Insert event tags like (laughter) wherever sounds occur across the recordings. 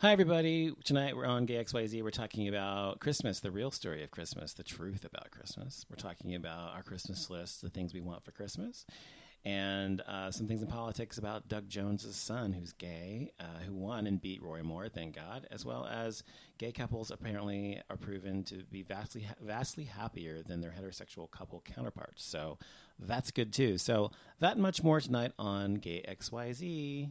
Hi, everybody. Tonight we're on Gay XYZ. We're talking about Christmas, the real story of Christmas, the truth about Christmas. We're talking about our Christmas list, the things we want for Christmas, and uh, some things in politics about Doug Jones's son, who's gay, uh, who won and beat Roy Moore, thank God, as well as gay couples apparently are proven to be vastly, vastly happier than their heterosexual couple counterparts. So that's good too. So that much more tonight on Gay XYZ.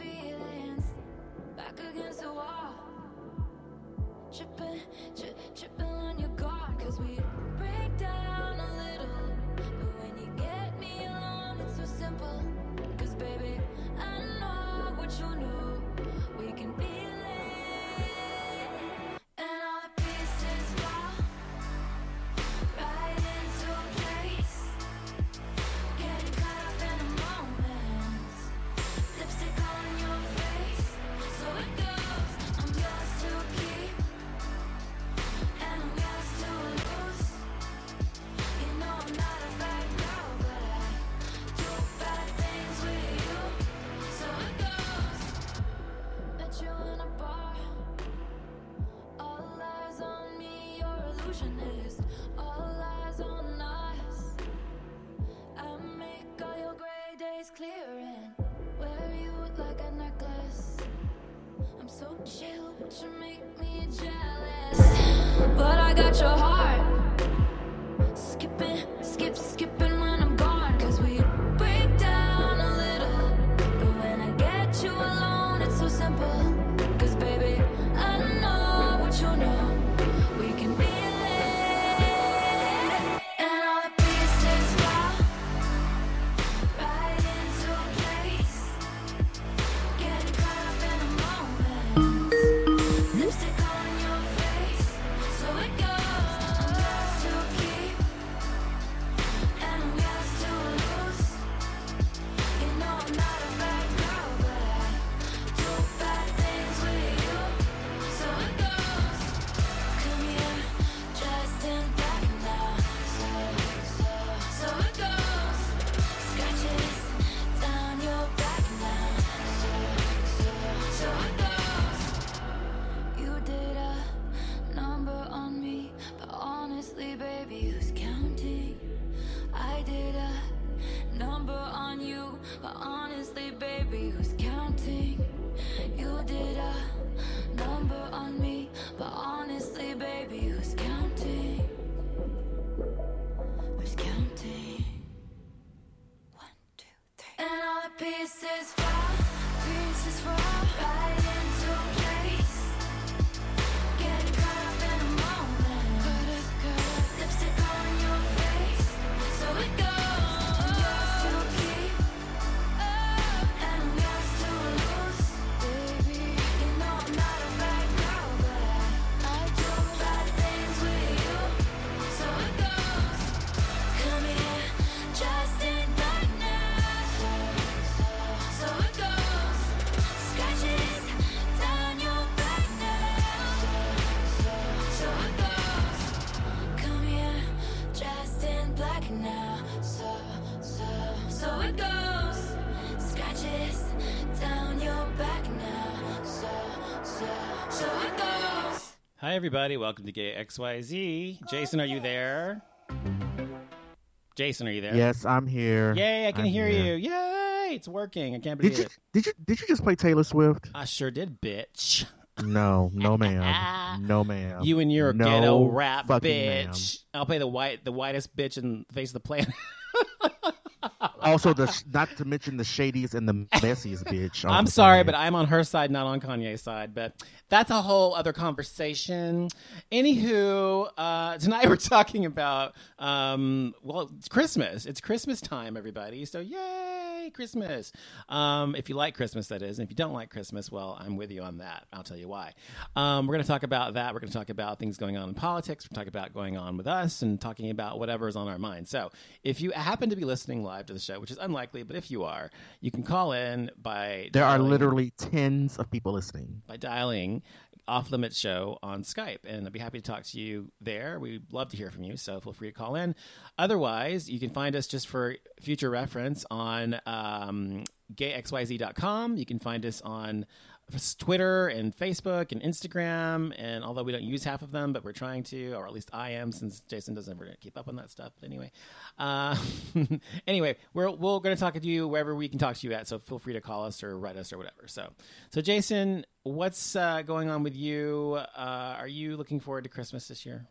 Feelings. Back against the wall. Tripping, tri- tripping on your guard. Cause we but I got your heart. Everybody. Welcome to Gay XYZ. Jason, are you there? Jason, are you there? Yes, I'm here. Yay, I can I'm hear here. you. Yay, it's working. I can't believe Did you it. did you did you just play Taylor Swift? I sure did, bitch. No, no, ma'am. (laughs) No, ma'am. You and your no ghetto rap bitch. I'll play the white, the whitest bitch in the face of the planet. (laughs) Also, the not to mention the shadiest and the messiest bitch. (laughs) I'm sorry, but I'm on her side, not on Kanye's side. But that's a whole other conversation. Anywho, uh, tonight we're talking about um, well, it's Christmas. It's Christmas time, everybody. So yay, Christmas! Um, if you like Christmas, that is. And if you don't like Christmas, well, I'm with you on that. I'll tell you why. Um, we're going to talk about that. We're going to talk about things going on in politics. We're talking about going on with us, and talking about whatever is on our mind. So if you happen to be listening live to the show, which is unlikely, but if you are, you can call in by there are literally tens of people listening. by dialing off limit show on Skype. And I'd be happy to talk to you there. We'd love to hear from you. So feel free to call in. Otherwise, you can find us just for future reference on um, gayxyz.com. You can find us on Twitter and Facebook and Instagram. And although we don't use half of them, but we're trying to, or at least I am, since Jason doesn't ever keep up on that stuff. But anyway, uh, (laughs) anyway, we're we're going to talk to you wherever we can talk to you at. So feel free to call us or write us or whatever. So, so Jason, what's uh, going on with you? Uh, are you looking forward to Christmas this year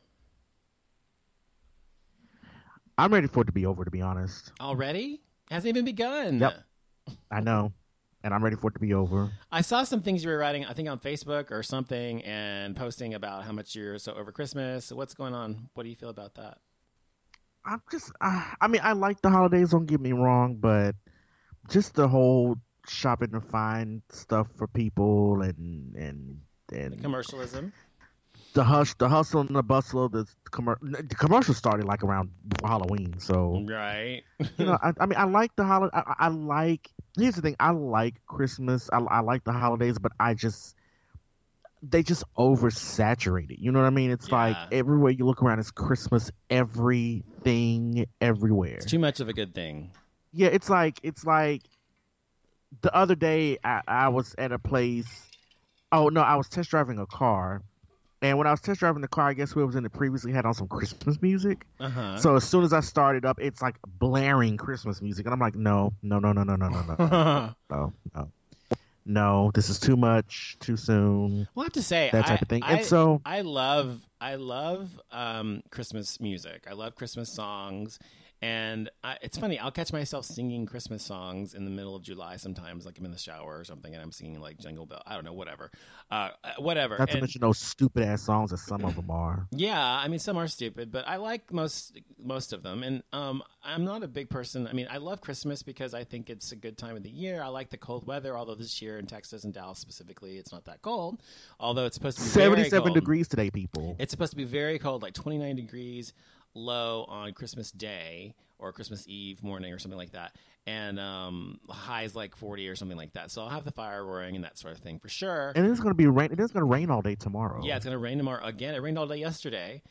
I'm ready for it to be over. To be honest, already? Hasn't even begun. Yep. I know, and I'm ready for it to be over. I saw some things you were writing, I think on Facebook or something, and posting about how much you're so over Christmas. What's going on? What do you feel about that? I'm just, uh, I mean, I like the holidays. Don't get me wrong, but just the whole shopping to find stuff for people and and The and commercialism. The hush, the hustle and the bustle of the, commer- the commercial started like around Halloween. So Right. you know, I, I mean, I like the holiday. I, I like. Here's the thing. I like Christmas. I, I like the holidays, but I just they just oversaturate it. You know what I mean? It's like everywhere you look around, it's Christmas. Everything, everywhere. it's too much of a good thing. Yeah, it's like it's like the other day I, I was at a place. Oh no, I was test driving a car, and when I was test driving the car, I guess whoever was in it previously had on some Christmas music. Uh huh. So as soon as I started up, it's like blaring Christmas music, and I'm like, no, no, no, no, no, no, no, no, no, no, no, no. This is too much, too soon. Well, I have to say That type I, of thing. I, And so- I love I love um, Christmas music. I love Christmas songs, and I, it's funny. I'll catch myself singing Christmas songs in the middle of July sometimes, like I'm in the shower or something, and I'm singing like Jingle Bell. I don't know, whatever, uh, uh, whatever. Not to And- mention those stupid ass songs that some of them are. (clears throat) yeah, I mean some are stupid, but I like most most of them. And um, I'm not a big person. I mean, I love Christmas because I think it's a good time of the year. I like the cold weather, although this year in Texas and Dallas specifically, it's not that cold. Although it's supposed to be very Seventy-seven cold. degrees today, people. It's supposed to be very cold, like 29 degrees low on Christmas Day or Christmas Eve morning or something like that. And um, highs like 40 or something like that. So I'll have the fire roaring and that sort of thing for sure. And it's gonna be rain. It is gonna rain all day tomorrow. Yeah, it's going to rain tomorrow again. It rained all day yesterday.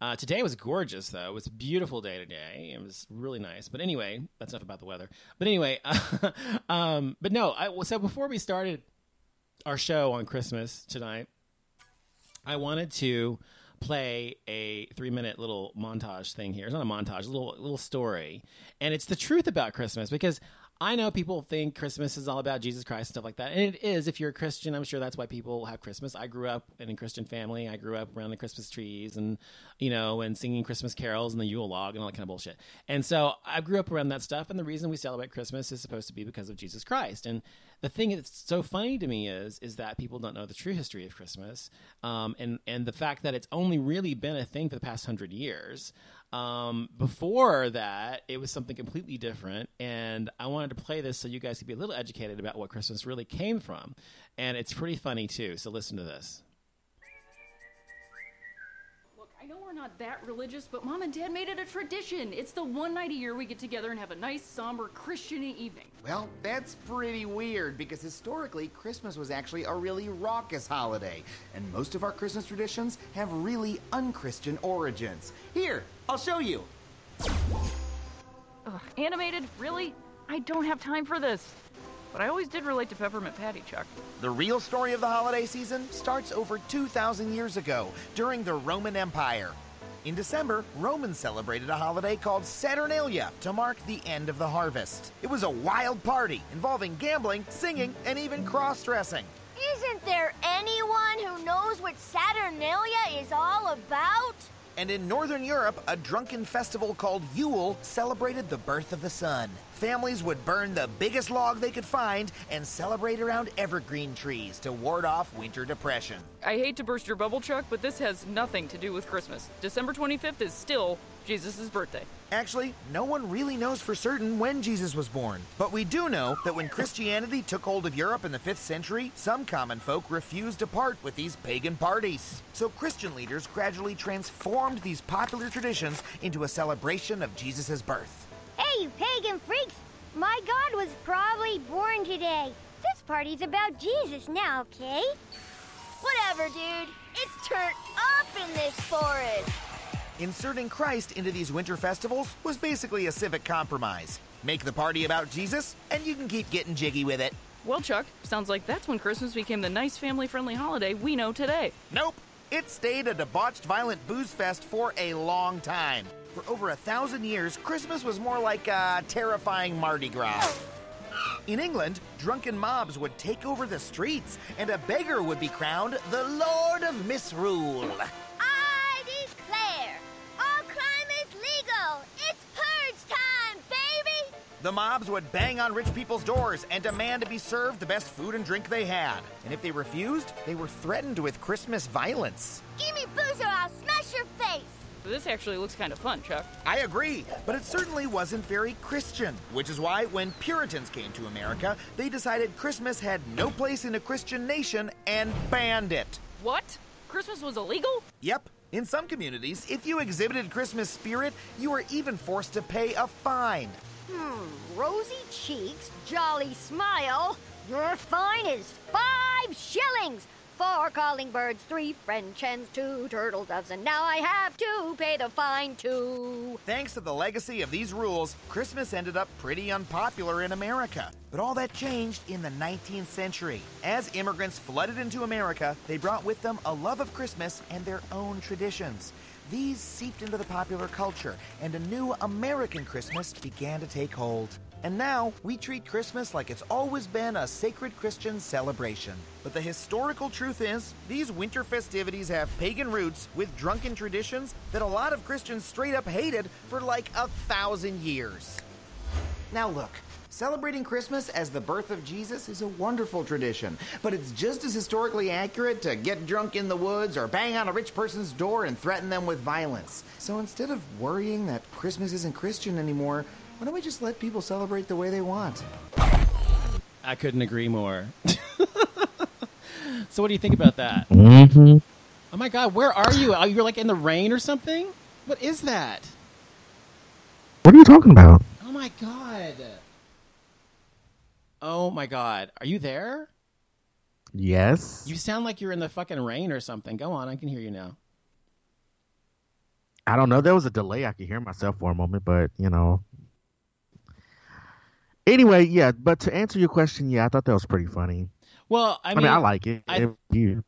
Uh, today was gorgeous, though. It was a beautiful day today. It was really nice. But anyway, that's enough about the weather. But anyway, (laughs) um, but no. I, so before we started our show on Christmas tonight, I wanted to play a three minute little montage thing here. It's not a montage, a little little story, and it's the truth about Christmas because I know people think Christmas is all about Jesus Christ and stuff like that, and it is. If you're a Christian, I'm sure that's why people have Christmas. I grew up in a Christian family. I grew up around the Christmas trees and you know and singing Christmas carols and the Yule log and all that kind of bullshit. And so I grew up around that stuff. And the reason we celebrate Christmas is supposed to be because of Jesus Christ. And the thing that's so funny to me is is that people don't know the true history of Christmas, um, and and the fact that it's only really been a thing for the past hundred years. Um, before that, it was something completely different, and I wanted to play this so you guys could be a little educated about what Christmas really came from, and it's pretty funny too. So listen to this. Not that religious, but mom and dad made it a tradition. It's the one night a year we get together and have a nice, somber Christian evening. Well, that's pretty weird because historically, Christmas was actually a really raucous holiday, and most of our Christmas traditions have really unchristian origins. Here, I'll show you. Ugh, animated? Really? I don't have time for this. But I always did relate to Peppermint Patty, Chuck. The real story of the holiday season starts over 2,000 years ago during the Roman Empire. In December, Romans celebrated a holiday called Saturnalia to mark the end of the harvest. It was a wild party involving gambling, singing, and even cross dressing. Isn't there anyone who knows what Saturnalia is all about? And in Northern Europe, a drunken festival called Yule celebrated the birth of the sun. Families would burn the biggest log they could find and celebrate around evergreen trees to ward off winter depression. I hate to burst your bubble, Chuck, but this has nothing to do with Christmas. December 25th is still Jesus' birthday. Actually, no one really knows for certain when Jesus was born. But we do know that when Christianity took hold of Europe in the 5th century, some common folk refused to part with these pagan parties. So Christian leaders gradually transformed these popular traditions into a celebration of Jesus' birth. Hey, you pagan freaks! My God was probably born today. This party's about Jesus now, okay? Whatever, dude. It's turned up in this forest. Inserting Christ into these winter festivals was basically a civic compromise. Make the party about Jesus, and you can keep getting jiggy with it. Well, Chuck, sounds like that's when Christmas became the nice family friendly holiday we know today. Nope. It stayed a debauched, violent booze fest for a long time. For over a thousand years, Christmas was more like a terrifying Mardi Gras. In England, drunken mobs would take over the streets, and a beggar would be crowned the Lord of Misrule. I declare, all crime is legal. It's purge time, baby. The mobs would bang on rich people's doors and demand to be served the best food and drink they had. And if they refused, they were threatened with Christmas violence. Give me booze or I'll smash your face. This actually looks kind of fun, Chuck. I agree, but it certainly wasn't very Christian, which is why when Puritans came to America, they decided Christmas had no place in a Christian nation and banned it. What? Christmas was illegal? Yep. In some communities, if you exhibited Christmas spirit, you were even forced to pay a fine. Hmm, rosy cheeks, jolly smile. Your fine is five shillings. Four calling birds, three French hens, two turtle doves, and now I have to pay the fine too. Thanks to the legacy of these rules, Christmas ended up pretty unpopular in America. But all that changed in the 19th century. As immigrants flooded into America, they brought with them a love of Christmas and their own traditions. These seeped into the popular culture, and a new American Christmas began to take hold. And now we treat Christmas like it's always been a sacred Christian celebration. But the historical truth is, these winter festivities have pagan roots with drunken traditions that a lot of Christians straight up hated for like a thousand years. Now, look. Celebrating Christmas as the birth of Jesus is a wonderful tradition, but it's just as historically accurate to get drunk in the woods or bang on a rich person's door and threaten them with violence. So instead of worrying that Christmas isn't Christian anymore, why don't we just let people celebrate the way they want? I couldn't agree more. (laughs) so, what do you think about that? Mm-hmm. Oh my God, where are you? Oh, you're like in the rain or something? What is that? What are you talking about? Oh my God. Oh my God. Are you there? Yes. You sound like you're in the fucking rain or something. Go on, I can hear you now. I don't know. There was a delay. I could hear myself for a moment, but you know. Anyway, yeah. But to answer your question, yeah, I thought that was pretty funny. Well, I I mean, mean, I like it. I-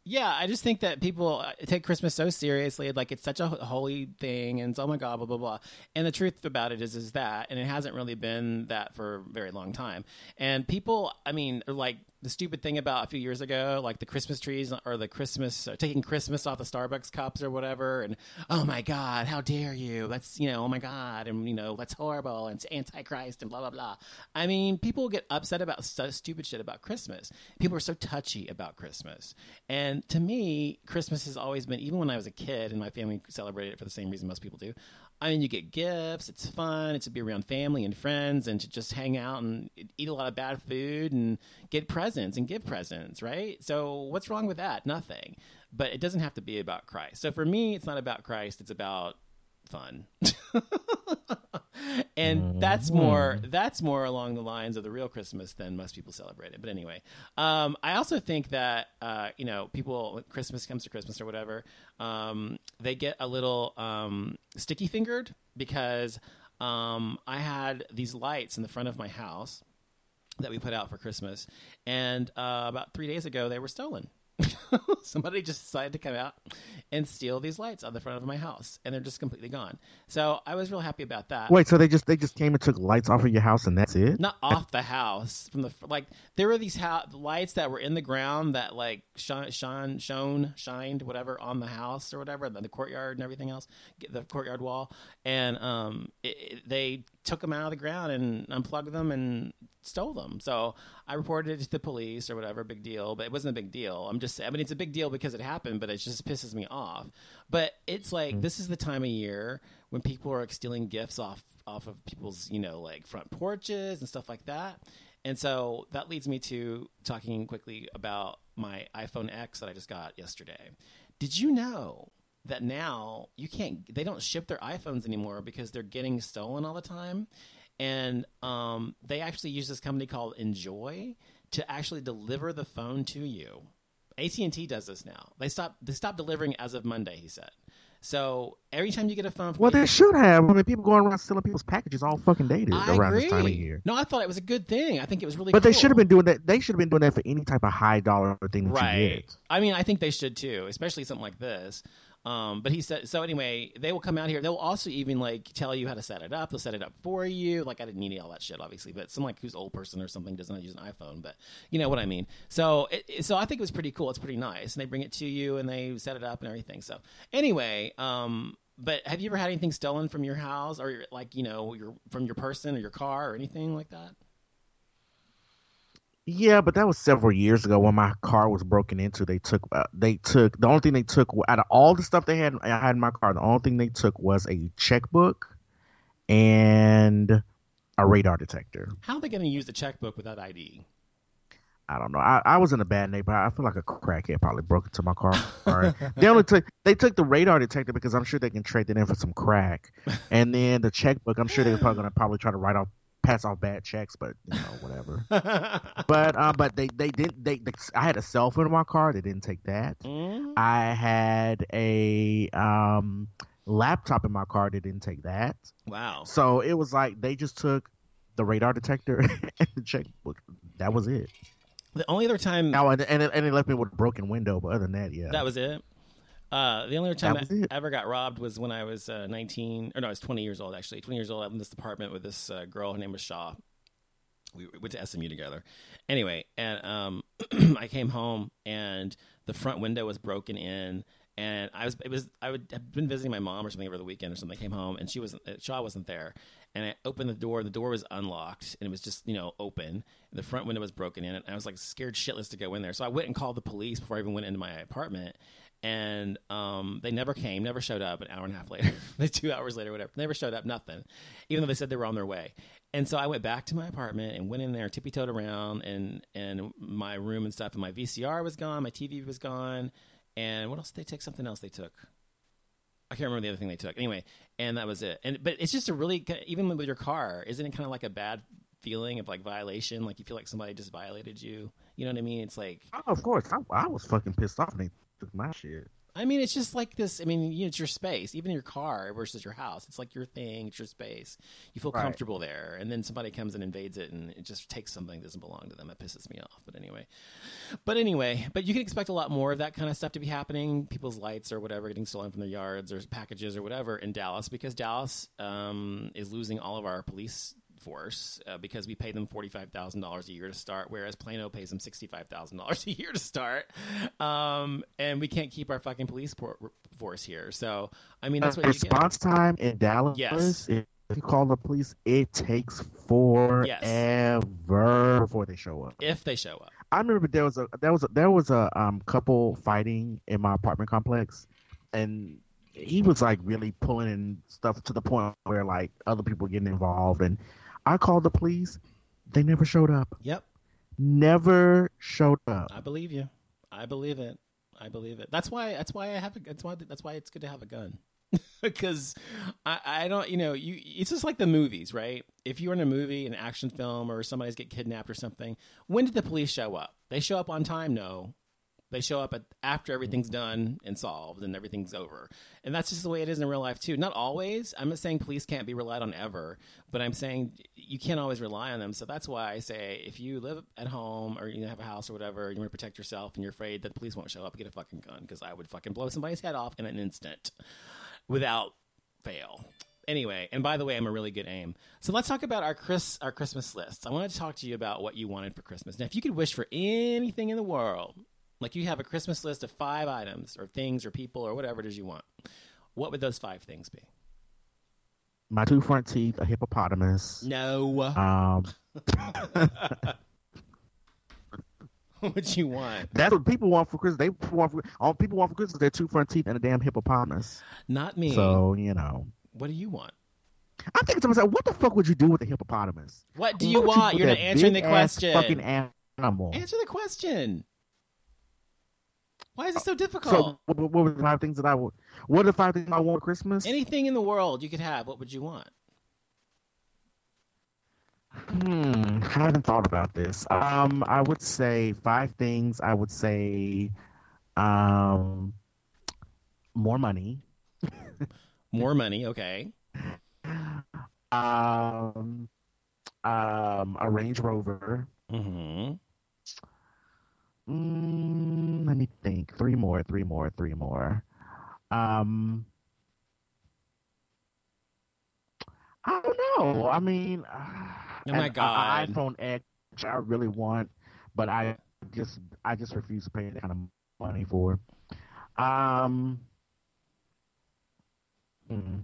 Yeah, I just think that people uh, take Christmas so seriously, like it's such a holy thing, and it's, oh my god, blah blah blah. And the truth about it is, is that, and it hasn't really been that for a very long time. And people, I mean, like the stupid thing about a few years ago, like the Christmas trees or the Christmas uh, taking Christmas off the Starbucks cups or whatever, and oh my god, how dare you? That's you know, oh my god, and you know, that's horrible, and it's antichrist, and blah blah blah. I mean, people get upset about stu stupid shit about Christmas. People are so touchy about Christmas, and to me, Christmas has always been, even when I was a kid and my family celebrated it for the same reason most people do. I mean, you get gifts. It's fun. It's to be around family and friends and to just hang out and eat a lot of bad food and get presents and give presents, right? So, what's wrong with that? Nothing. But it doesn't have to be about Christ. So, for me, it's not about Christ. It's about fun. (laughs) and that's more that's more along the lines of the real Christmas than most people celebrate it. But anyway, um, I also think that uh, you know people Christmas comes to Christmas or whatever, um, they get a little um, sticky fingered because um, I had these lights in the front of my house that we put out for Christmas, and uh, about three days ago they were stolen. (laughs) somebody just decided to come out and steal these lights on the front of my house, and they're just completely gone. So I was real happy about that. Wait, so they just they just came and took lights off of your house and that's it? not off the house from the like there were these ha- lights that were in the ground that like shone shone shone shined whatever on the house or whatever the, the courtyard and everything else the courtyard wall and um it, it- they took them out of the ground and unplugged them and stole them. So i reported it to the police or whatever big deal but it wasn't a big deal. I'm just saying i mean it's a big deal because it happened but it just pisses me off. But it's like mm. this is the time of year when people are like, stealing gifts off off of people's you know like front porches and stuff like that. And so that leads me to talking quickly about my iphone x that i just got yesterday. Did you know that now you can't they don't ship their iPhones anymore because they're getting stolen all the time. And um, they actually use this company called Enjoy to actually deliver the phone to you. AT&T does this now. They stop they stopped delivering as of Monday, he said. So every time you get a phone from Well, they should have. I mean, people going around stealing people's packages all fucking day I around agree. this time of year. No, I thought it was a good thing. I think it was really But they should have been doing that. They should have been doing that for any type of high dollar thing that you right. get. I mean, I think they should too, especially something like this. Um, but he said so. Anyway, they will come out here. They'll also even like tell you how to set it up. They'll set it up for you. Like I didn't need all that shit, obviously, but some like who's old person or something doesn't use an iPhone, but you know what I mean. So, it, so I think it was pretty cool. It's pretty nice, and they bring it to you and they set it up and everything. So, anyway, um, but have you ever had anything stolen from your house or like you know your from your person or your car or anything like that? Yeah, but that was several years ago when my car was broken into. They took uh, they took the only thing they took out of all the stuff they had I had in my car. The only thing they took was a checkbook and a radar detector. How are they going to use the checkbook without ID? I don't know. I, I was in a bad neighborhood. I feel like a crackhead probably broke into my car. (laughs) They only took they took the radar detector because I'm sure they can trade that in for some crack. And then the checkbook, I'm sure they're probably gonna probably try to write off pass off bad checks, but you know whatever. (laughs) but um, but they they didn't they, they I had a cell phone in my car. They didn't take that. Mm. I had a um laptop in my car. They didn't take that. Wow. So it was like they just took the radar detector (laughs) and the checkbook. That was it. The only other time Now and and it, and it left me with a broken window, but other than that, yeah. that was it. Uh, the only other time I ever got robbed was when I was uh, 19, or no, I was 20 years old actually. 20 years old. I was in this apartment with this uh, girl. Her name was Shaw. We went to SMU together. Anyway, and um, (clears throat) I came home and the front window was broken in. And I was, it was, I would have been visiting my mom or something over the weekend or something. I came home and she wasn't, uh, Shaw wasn't there. And I opened the door. The door was unlocked and it was just, you know, open. The front window was broken in. And I was like scared shitless to go in there. So I went and called the police before I even went into my apartment and um, they never came, never showed up. An hour and a half later, (laughs) two hours later, whatever, never showed up, nothing. Even though they said they were on their way. And so I went back to my apartment and went in there, tippy toed around, and and my room and stuff. And my VCR was gone, my TV was gone, and what else did they take? Something else they took. I can't remember the other thing they took. Anyway, and that was it. And but it's just a really even with your car, isn't it kind of like a bad feeling of like violation? Like you feel like somebody just violated you. You know what I mean? It's like Oh, of course, I, I was fucking pissed off when they took my shit. I mean, it's just like this. I mean, you know, it's your space, even your car versus your house. It's like your thing, it's your space. You feel Right. comfortable there, and then somebody comes and invades it, and it just takes something that doesn't belong to them. It pisses me off. But anyway, but anyway, but you can expect a lot more of that kind of stuff to be happening. People's lights or whatever getting stolen from their yards or packages or whatever in Dallas because Dallas um, is losing all of our police force uh, because we pay them forty five thousand dollars a year to start, whereas Plano pays them sixty five thousand dollars (laughs) a year to start, um, and we can't keep our fucking police por- force here. So I mean, that's what you response time in Dallas. Yes. If you call the police, it takes forever before they show up. if they show up. I remember there was a there was a, there was a um couple fighting in my apartment complex, and he was like really pulling in stuff to the point where like other people were getting involved, and I called the police. They never showed up. Yep, Never showed up. I believe you. I believe it. I believe it. That's why. That's why I have. A, that's why. That's why it's good to have a gun. (laughs) Because I, I don't, you know, you. It's just like the movies, right? If you're in a movie, an action film, or somebody's get kidnapped or something, when did the police show up? They show up on time? No. They show up at, after everything's done and solved and everything's over. And that's just the way it is in real life too. Not always. I'm not saying police can't be relied on ever, but I'm saying you can't always rely on them. So that's why I say if you live at home or you have a house or whatever, you want to protect yourself and you're afraid that the police won't show up, get a fucking gun because I would fucking blow somebody's head off in an instant without fail. Anyway, and by the way, I'm a really good aim. So let's talk about our Chris our Christmas lists. I wanted to talk to you about what you wanted for Christmas. Now, if you could wish for anything in the world, like you have a Christmas list of five items or things or people or whatever it is you want, what would those five things be? My two front teeth, a hippopotamus. No. Um, (laughs) what you want? that's what people want for Christmas. They want for all people want for Christmas is their two front teeth and a damn hippopotamus. Not me. So you know, what do you want? I'm thinking to myself, what the fuck would you do with a hippopotamus? What do you What want? do You're not answering the question. Fucking animal. Answer the question. Why is it so So, difficult? what, what were the five things that I would? What are the five things I want for Christmas? Anything in the world you could have, what would you want? Hmm, I haven't thought about this. Um, I would say five things. I would say, um, more money. (laughs) More money, okay. Um, um, a Range Rover. Mm-hmm. Mm, let me think. Three more. Three more. Three more. Um, I don't know. I mean, Oh my God. a iPhone X. which I really want, but I just I just refuse to pay that kind of money for. Um, hmm.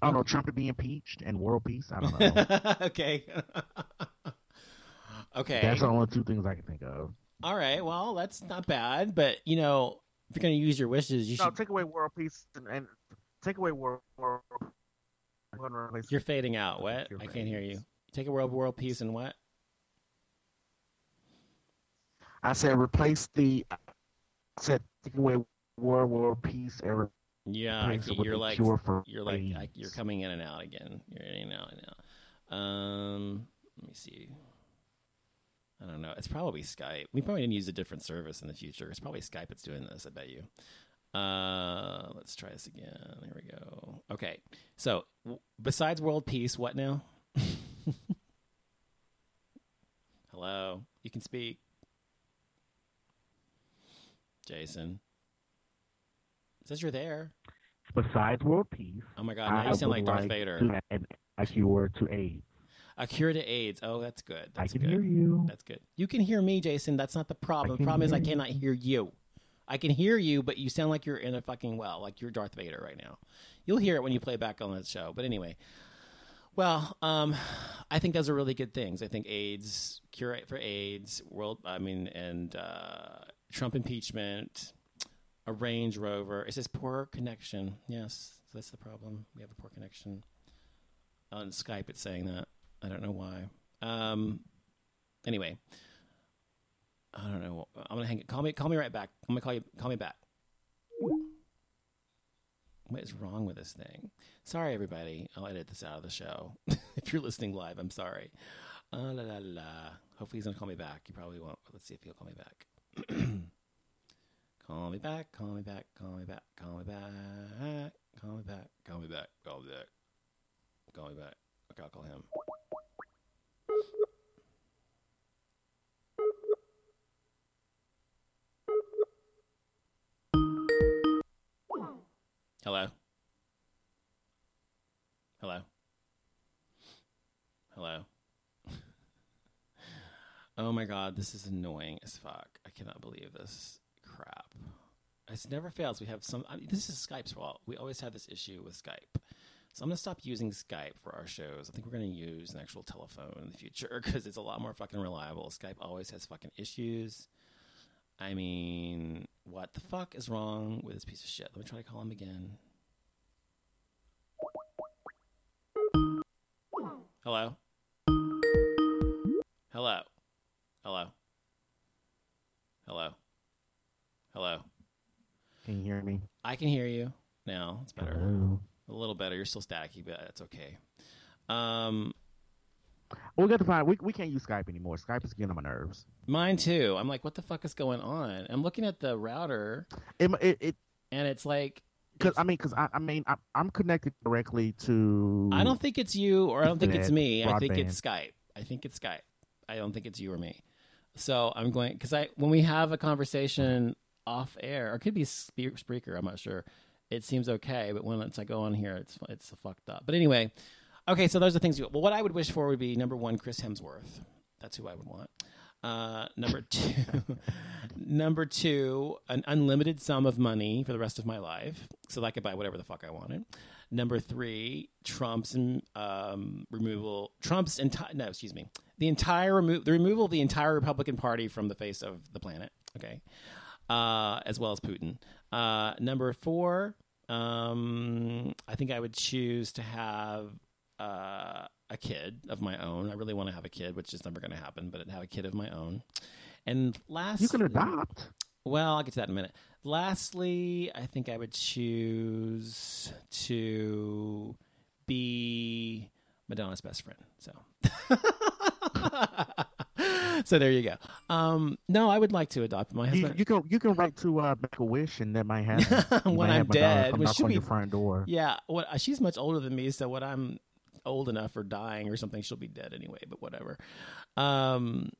I don't know. Trump to be impeached and world peace. I don't know. (laughs) okay. (laughs) okay. That's the only two things I can think of. All right. Well, that's not bad, but you know, if you're going to use your wishes, you No, should. take away world peace and, and take away world. world gonna replace- You're fading out. What? I can't hear you. Take a world world peace and what? I said replace the. I said take away world world peace and re- Yeah, I replace can, it you're like you're like you're coming in and out again. You're in and out and out. Um, let me see. I don't know. It's probably Skype. We probably didn't use a different service in the future. It's probably Skype that's doing this. I bet you. Uh, let's try this again. There we go. Okay. So, w- besides world peace, what now? (laughs) Hello. You can speak. Jason. It says you're there. besides world peace. Oh my god, now I you sound like Darth like Vader. to add a cure to AIDS. A cure to AIDS. Oh, that's good. I That's can good. hear you. That's good. You can hear me, Jason. That's not the problem. The problem is I cannot hear you. I can hear you, but you sound like you're in a fucking well, like you're Darth Vader right now. You'll hear it when you play back on the show. But anyway, well, um, I think those are really good things. I think AIDS, cure for AIDS, world. I mean, and uh, Trump impeachment, a Range Rover. It says poor connection. Yes, that's the problem. We have a poor connection on Skype. It's saying that. I don't know why. Um, anyway, I don't know. I'm gonna hang it. Call me. Call me right back. I'm gonna call you. Call me back. What is wrong with this thing? Sorry, everybody. I'll edit this out of the show. if you're listening live, I'm sorry. Uh, la, la, la. Hopefully, he's gonna call me back. He probably won't. Let's see if he'll call me back. call me back. Call me back. Call me back. Call me back. Call me back. Call me back. Call me back. Call me back. Call him. Hello. Hello. Hello. (laughs) oh my god, this is annoying as fuck. I cannot believe this crap. It's never fails. We have some. I mean, this is Skype's fault. We always have this issue with Skype. So I'm gonna stop using Skype for our shows. I think we're gonna use an actual telephone in the future (laughs) because it's a lot more fucking reliable. Skype always has fucking issues. I mean, what the fuck is wrong with this piece of shit? Let me try to call him again. Hello? Hello? Hello? Hello? Hello? Can you hear me? I can hear you now. It's better. Hello. A little better. You're still staticky, but that's okay. Um, we got to find. We we can't use Skype anymore. Skype is getting on my nerves. Mine too. I'm like, what the fuck is going on? I'm looking at the router, It it, it and it's like, cause I mean, cause I, I mean, I, I'm connected directly to. I don't think it's you, or I don't think it's me. I think it's Skype. I think it's Skype. I don't think it's you or me. So I'm going because I when we have a conversation off air, or it could be Spreaker. I'm not sure. It seems okay, but when it's I go on here, it's it's fucked up. But anyway, okay. So those are things. You, well, what I would wish for would be number one, Chris Hemsworth. That's who I would want. Uh, number two, (laughs) number two, an unlimited sum of money for the rest of my life, so that I could buy whatever the fuck I wanted. Number three, Trump's um, removal. Trump's entire no, excuse me, the entire remo- the removal of the entire Republican Party from the face of the planet. Okay, uh, as well as Putin. Uh, number four, um, I think I would choose to have uh, a kid of my own. I really want to have a kid, which is never going to happen, but I'd have a kid of my own. And last, You can adopt. well, I'll get to that in a minute. Lastly, I think I would choose to be Madonna's best friend. So, (laughs) (laughs) so there you go. Um, no, I would like to adopt my You, husband. you can you can write to uh, make a wish and that might (laughs) happen. When might I'm dead, which knock on be- your front door. Yeah, what she's much older than me, so when I'm old enough or dying or something, she'll be dead anyway. But whatever. Um,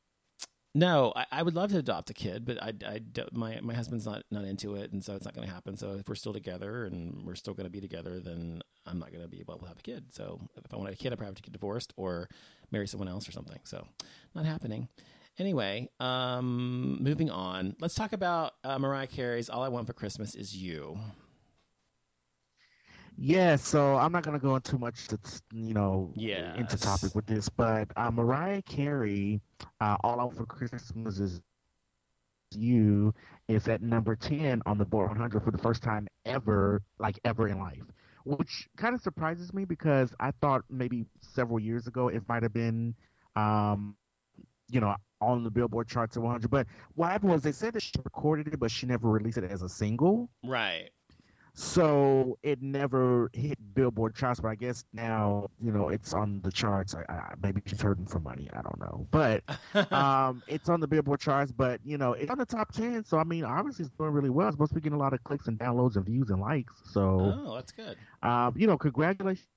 no, I, I would love to adopt a kid, but I, I my my husband's not not into it, and so it's not going to happen. So if we're still together and we're still going to be together, then I'm not going to be able to have a kid. So if I want a kid, I probably have to get divorced or marry someone else or something. So not happening. Anyway, um, moving on. Let's talk about uh, Mariah Carey's "All I Want for Christmas Is You." Yeah, so I'm not gonna go into much, that's, you know, Yes. into topic with this, but uh, Mariah Carey, uh, "All I Want for Christmas Is You" is at number ten on the Billboard 100 for the first time ever, like ever in life, which kind of surprises me because I thought maybe several years ago it might have been, um, you know, on the Billboard charts at 100. But what happened was they said that she recorded it, but she never released it as a single. Right. So it never hit Billboard charts, but I guess now you know it's on the charts. I, I, maybe she's hurting for money. I don't know, but (laughs) um, it's on the Billboard charts. But you know, it's on the top ten. So I mean, obviously it's doing really well. It's supposed to be getting a lot of clicks and downloads and views and likes. So Oh, that's good. um, you know, congratulations,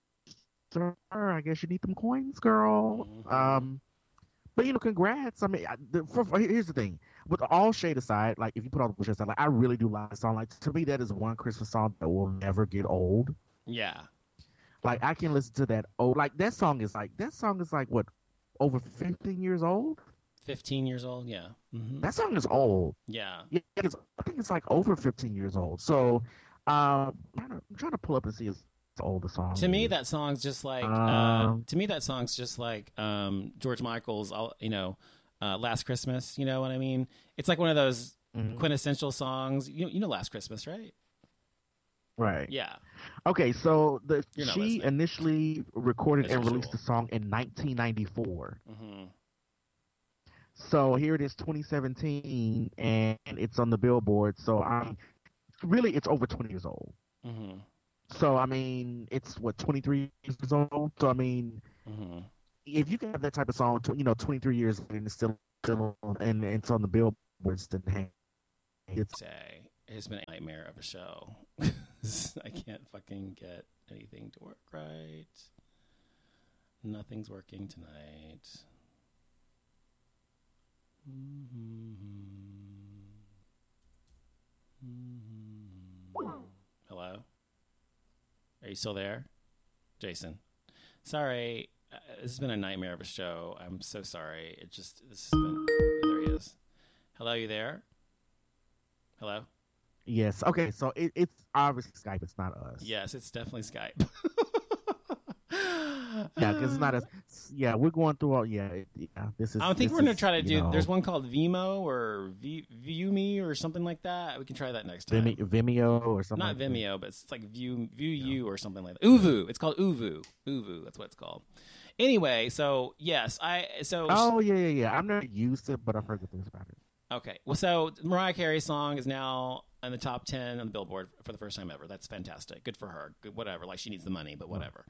to her. I guess you need them coins, girl. Mhm. Um, but you know, congrats. I mean, I- the, for, for- here's the thing. With all shade aside, like if you put all the bullshit aside, like I really do like the song. Like to me, that is one Christmas song that will never get old. Yeah. Like I can listen to that. Oh, like that song is like that song is like what over 15 years old. 15 years old. Yeah. hmm That song is old. Yeah. Yeah, it's, I think it's like over 15 years old. So, um, I'm trying to, I'm trying to pull up and see if it's old the song. To me, that song's just like. uh, Um, to me, that song's just like um, George Michael's. all You know, uh, Last Christmas. You know what I mean? It's like one of those Mhm. quintessential songs. You you know Last Christmas, right? right. Yeah. Okay, so the she listening. initially recorded and released the song in 1994. hmm So here it is, 2017, and it's on the Billboard. So I'm really, it's over 20 years old. hmm So I mean, it's what 23 years old. So I mean, hmm if you can have that type of song, you know, 23 years and it's still still on, and it's on the billboards, then hey, it's Say it's been a nightmare of a show. (laughs) I can't fucking get anything to work right. Nothing's working tonight. Hello? Are you still there? Jason. Sorry. Uh, this has been a nightmare of a show. I'm so sorry. It just, this has been, there he is. Hello, you there? Hello? yes. Okay, so it, it's obviously Skype. It's not us. Yes, it's definitely Skype. (laughs) Yeah, because it's not us. Yeah, we're going through all. Yeah, yeah. This is. I don't think we're gonna is, try to do. know, There's one called Vimo or v, ViewMe or something like that. We can try that next time. Vimeo, Vimeo or something. Not like that. Vimeo, but it's like View View You or something like that. ooVoo. It's called ooVoo. ooVoo. That's what it's called. Anyway, so yes, I so Oh yeah, yeah, yeah. I'm not used to it, but I've heard good things about it. okay. Well, so Mariah Carey's song is now in the top ten on the Billboard for the first time ever. That's fantastic. Good for her. Good, whatever. Like she needs the money, but whatever.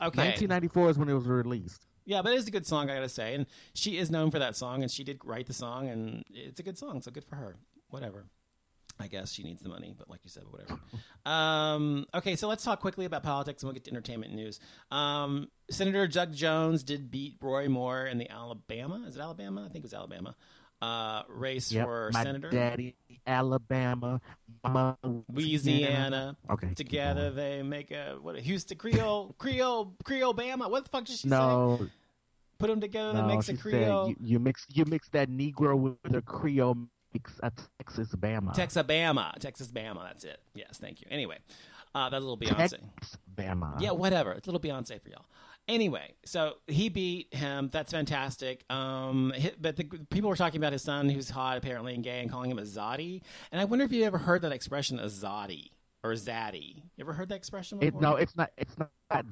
Okay. 1994 is when it was released. Yeah, but it is a good song, I gotta say. And she is known for that song, and she did write the song, and it's a good song, so good for her. Whatever. I guess she needs the money, but like you said, whatever. (laughs) um, okay, so let's talk quickly about politics, and we'll get to entertainment news. Um, Senator Doug Jones did beat Roy Moore in the Alabama. Is it Alabama? I think it was Alabama. Uh, race Yep, for my senator. daddy, Alabama, Mama, Louisiana. Okay, Together they make a what? A Houston Creole, Creole, Creole Bama. What the fuck did she say? No, Put them together. no, that makes a said Creole. you, you mix you mix that Negro with a Creole Texas Bama. Texas Bama. Texas Bama. That's it. Yes, thank you. Anyway, uh, that little Beyonce. Texas Bama. Yeah, whatever. It's a little Beyonce for y'all. Anyway, so he beat him. That's fantastic. Um, but the people were talking about his son, who's hot apparently and gay, and calling him a zoddy. And I wonder if you ever heard that expression, a zoddy or zaddy. You ever heard that expression It, before? no, it's not. It's not.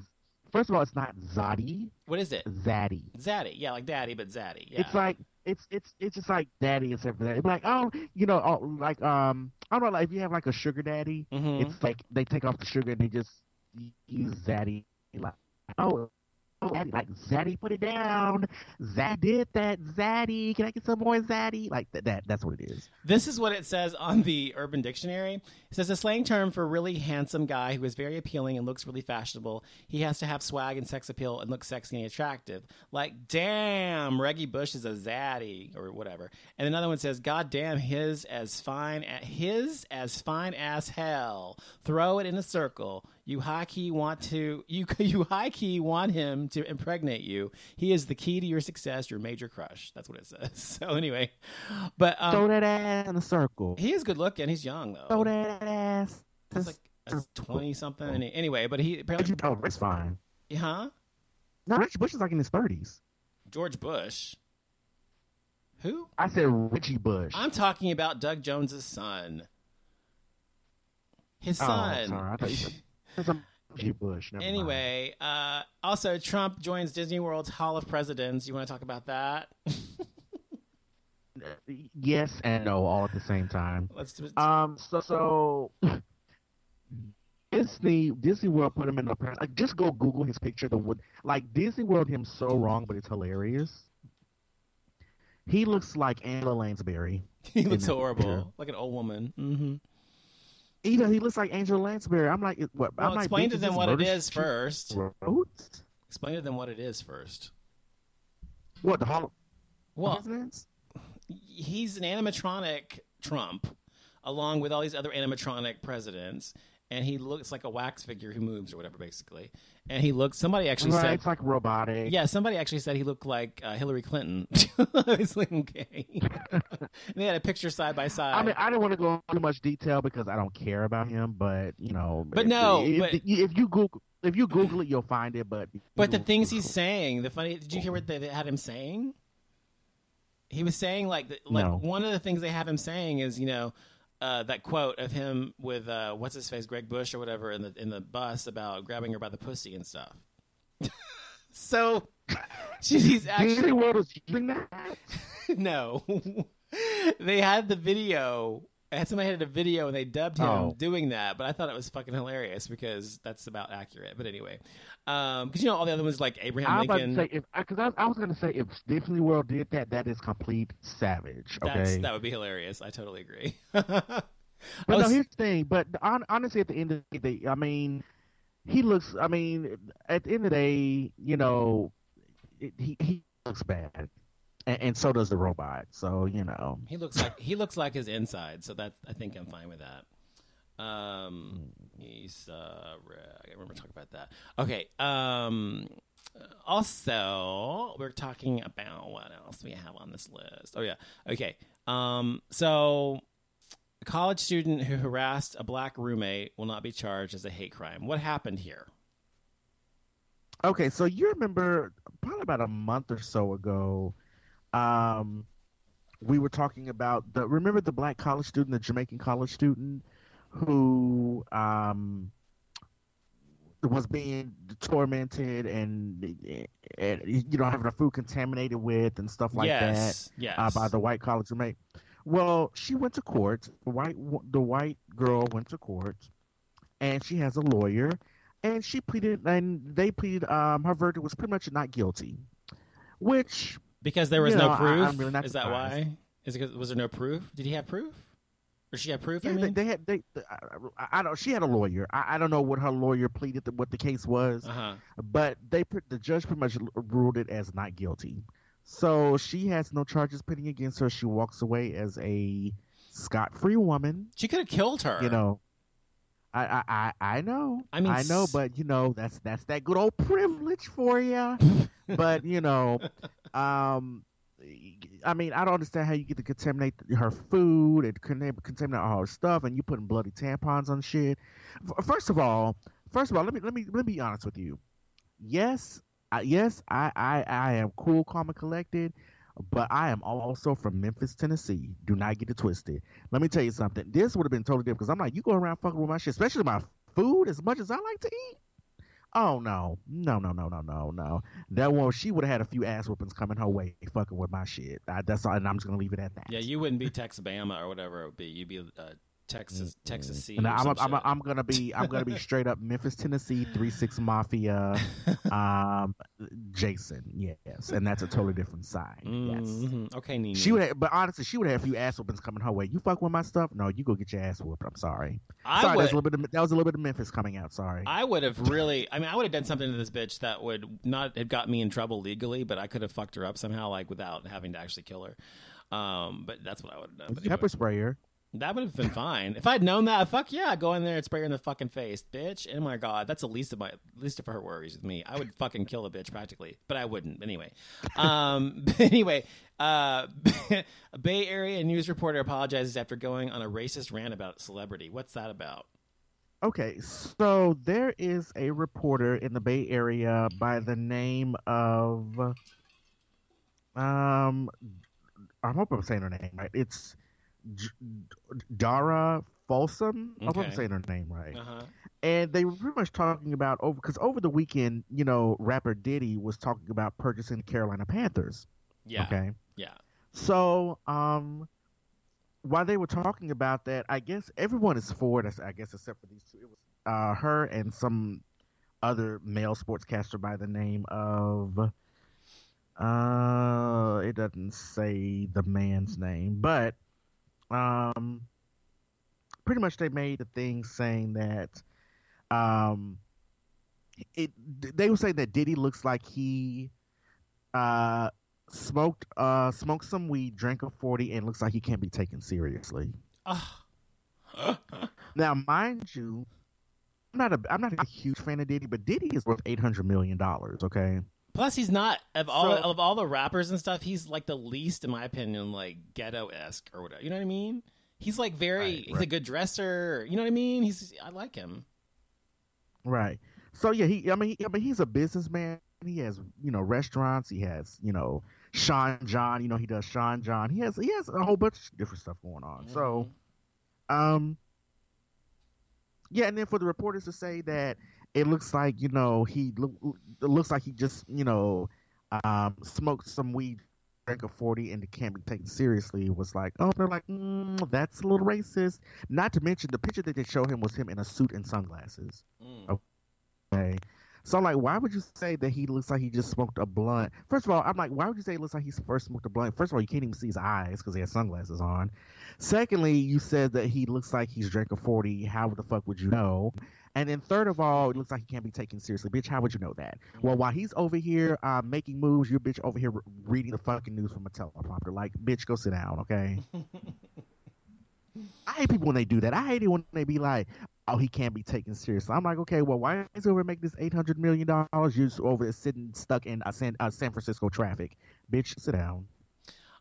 First of all, it's not Zodi. What is it? Zaddy. Zaddy. Yeah, like daddy, but zaddy. Yeah. It's like it's it's it's just like daddy except for that. It's like oh, you know, oh, like um, I don't know, like if you have like a sugar daddy, Mhm. it's like they take off the sugar and they just use zaddy. Like oh, Oh, zaddy, like zaddy, put it down. Zad did that. Zaddy, can I get some more zaddy? Like that. that that's what it is. This is what it says on the Urban Dictionary. It says a slang term for a really handsome guy who is very appealing and looks really fashionable. He has to have swag and sex appeal and look sexy and attractive. Like, damn, Reggie Bush is a zaddy or whatever. And another one says, God damn, his as fine his as fine as hell. Throw it in a circle. You high key want to you (laughs) you high key want him to impregnate you. He is the key to your success, your major crush. That's what it says. (laughs) So anyway, but um, Throw that ass in a circle. he is good looking. He's young though. Throw that ass. He's like twenty something. Anyway, but he apparently, Oh, it's fine. huh? No, Reggie Bush is like in his thirties. George Bush. Who? I said Reggie Bush. I'm talking about Doug Jones's son. His Oh, son. sorry. I thought you said it's a Reggie Bush. Never anyway, uh, also Trump joins Disney World's Hall of Presidents. You want to talk about that? (laughs) yes and no all at the same time. Let's do Um, so so (laughs) Disney Disney World put him in the press. Like, just go Google his picture. The wood like Disney World him so wrong, but it's hilarious. He looks like Angela Lansbury. (laughs) he looks horrible, picture. like an old woman. hmm He does. He looks like Angela Lansbury. I'm like, what? Well, I'm like, explain to bitch, them what it is first. wrote? Explain to them what it is first. What the Hall Well, he's an animatronic Trump, along with all these other animatronic presidents, and he looks like a wax figure who moves or whatever, basically. And he looks. Somebody actually Right, said, it's like robotic. yeah, somebody actually said he looked like uh, Hillary Clinton. (laughs) It's like, okay. (laughs) and they had a picture side by side. I mean, I don't want to go into much detail because I don't care about him, but you know. But if, no, if, but- if you Google if you Google it, you'll find it. But But the things he's saying, the funny. Did you hear what they they had him saying? He was saying like, like No. one of the things they have him saying is, you know, uh, that quote of him with uh, what's his face, Greg Bush or whatever, in the in the bus about grabbing her by the pussy and stuff. (laughs) so (laughs) she's Disney actually World is using that. (laughs) no. they had the video. And somebody had a video and they dubbed him Oh. doing that, but I thought it was fucking hilarious because that's about accurate. But anyway, um, because you know all the other ones like Abraham I was Lincoln. say if because I, I was going to say if Disney World did that, that is complete savage. Okay, That's that would be hilarious. I totally agree. (laughs) But I no, here's the thing. But hon- honestly, at the end of the day, I mean, he looks. I mean, at the end of the day, you know, it, he he looks bad, and, and so does the robot. So you know, he looks like he looks like his inside, so that I think I'm fine with that. Um, he's uh, I remember talking about that. Okay. Um, also, we're talking about what else we have on this list. Oh yeah. Okay. Um, so a college student who harassed a black roommate will not be charged as a hate crime. What happened here? Okay, so you remember probably about a month or so ago, um, we were talking about the remember the black college student, the Jamaican college student, who um, was being tormented and, and you know having her food contaminated with and stuff like yes. that Yes. uh, by the white college roommate. Well, she went to court. The white the white girl went to court, and she has a lawyer, and she pleaded, and they pleaded. Um, her verdict was pretty much not guilty, which because there was You no know, I- proof. I'm really not Is that why? Is it was there no proof? Did he have proof? Or she had proof? I yeah, they, mean, they had they. I, I don't. She had a lawyer. I, I don't know what her lawyer pleaded, what the case was. uh huh. but they put the judge pretty much ruled it as not guilty. So she has no charges pending against her. She walks away as a scot-free woman. She could have killed her. You know, I I I, I know. I mean, I know, but you know that's that's that good old privilege for you. (laughs) but you know, um. I mean, I don't understand how you get to contaminate her food and contam- contaminate all her stuff, and you putting bloody tampons on shit. First of all, first of all, let me let me let me be honest with you. Yes, I, yes, I, I I am cool, calm, and collected, but I am also from Memphis, Tennessee. Do not get it twisted. Let me tell you something. This would have been totally different because I'm like, you go around fucking with my shit, especially my food, as much as I like to eat. Oh no, no, no, no, no, no, no. That one, she would have had a few ass whoopings coming her way, fucking with my shit. I, that's all, and I'm just gonna leave it at that. Yeah, you wouldn't be Texabama or whatever it would be. You'd be uh, Texas, Texas C. And I'm, some I'm, shit. I'm gonna be I'm gonna be straight up Memphis, Tennessee, three six Mafia, (laughs) um, Jason. Yes, and that's a totally different side. Yes. Mhm. Okay, Nene. She would, have, but honestly, she would have a few ass whoopings coming her way. You fuck with my stuff? No, you go get your ass whooped. I'm sorry. I sorry, would. that's a little bit. Of, that was a little bit of Memphis coming out. Sorry. I would have really. I mean, I would have done something to this bitch that would not have got me in trouble legally, but I could have fucked her up somehow, like without having to actually kill her. Um, but that's what I would have done. Pepper anyway, sprayer. That would have been fine if I'd known that. Fuck yeah, go in there and spray her in the fucking face, bitch. Oh my god, that's the least of my least of her worries with me. I would fucking kill a bitch practically, but I wouldn't anyway. Um, (laughs) anyway, uh, a (laughs) Bay Area news reporter apologizes after going on a racist rant about celebrity. What's that about? Okay, so there is a reporter in the Bay Area by the name of um I hope I'm saying her name right. It's Dara Folsom. I hope I'm Okay. saying her name right. Uh huh. And they were pretty much talking about over because over the weekend, you know, rapper Diddy was talking about purchasing the Carolina Panthers. Yeah. Okay. Yeah. So, um, while they were talking about that, I guess everyone is for it. I guess except for these two. It was uh, her and some other male sportscaster by the name of. Uh, it doesn't say the man's name, but um, pretty much they made a thing saying that um, it. They were saying that Diddy looks like he uh smoked uh smoked some weed, drank a forty, and looks like he can't be taken seriously. (laughs) Now, mind you, I'm not a I'm not a huge fan of Diddy, but Diddy is worth eight hundred million dollars. Okay, Plus, he's not of all So- of all the rappers and stuff. He's like the least, in my opinion, like ghetto esque or whatever. You know what I mean? He's like very. Right, he's a good dresser. You know what I mean? He's. I like him. right. So yeah, he I mean he, I mean he's a businessman. He has you know restaurants. He has you know Sean John. You know he does Sean John. He has he has a whole bunch of different stuff going on. So. Um. Yeah, and then for the reporters to say that it looks like you know he looks like he just you know um, smoked some weed, drank a forty, and it can't be taken seriously It was like, oh, they're like, mm, that's a little racist. Not to mention the picture that they show him was him in a suit and sunglasses. Mm. Okay. So I'm like, why would you say that he looks like he just smoked a blunt? First of all, I'm like, why would you say it looks like he first smoked a blunt? First of all, you can't even see his eyes because he has sunglasses on. Secondly, you said that he looks like he's drank a 40. How the fuck would you know? And then third of all, it looks like he can't be taken seriously. Bitch, how would you know that? Well, while he's over here uh, making moves, your bitch over here re- reading the fucking news from a teleprompter. Like, bitch, go sit down, okay? (laughs) I hate people when they do that. I hate it when they be like, "Oh, he can't be taken seriously." I'm like, okay, well, why is he over making this eight hundred million dollars? You're just over there sitting stuck in uh, San, uh, San Francisco traffic, bitch. Sit down.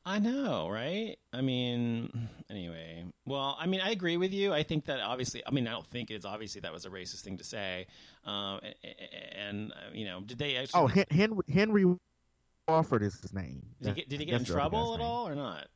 I know, right? I mean, anyway. Well, I mean, I agree with you. I think that obviously, I mean, I don't think it's obviously that was a racist thing to say. Um, a- a- and, uh, you know, did they actually. Oh, Henry Henry Wofford is his name. did he get, did he get in That's the other trouble at name. all or not?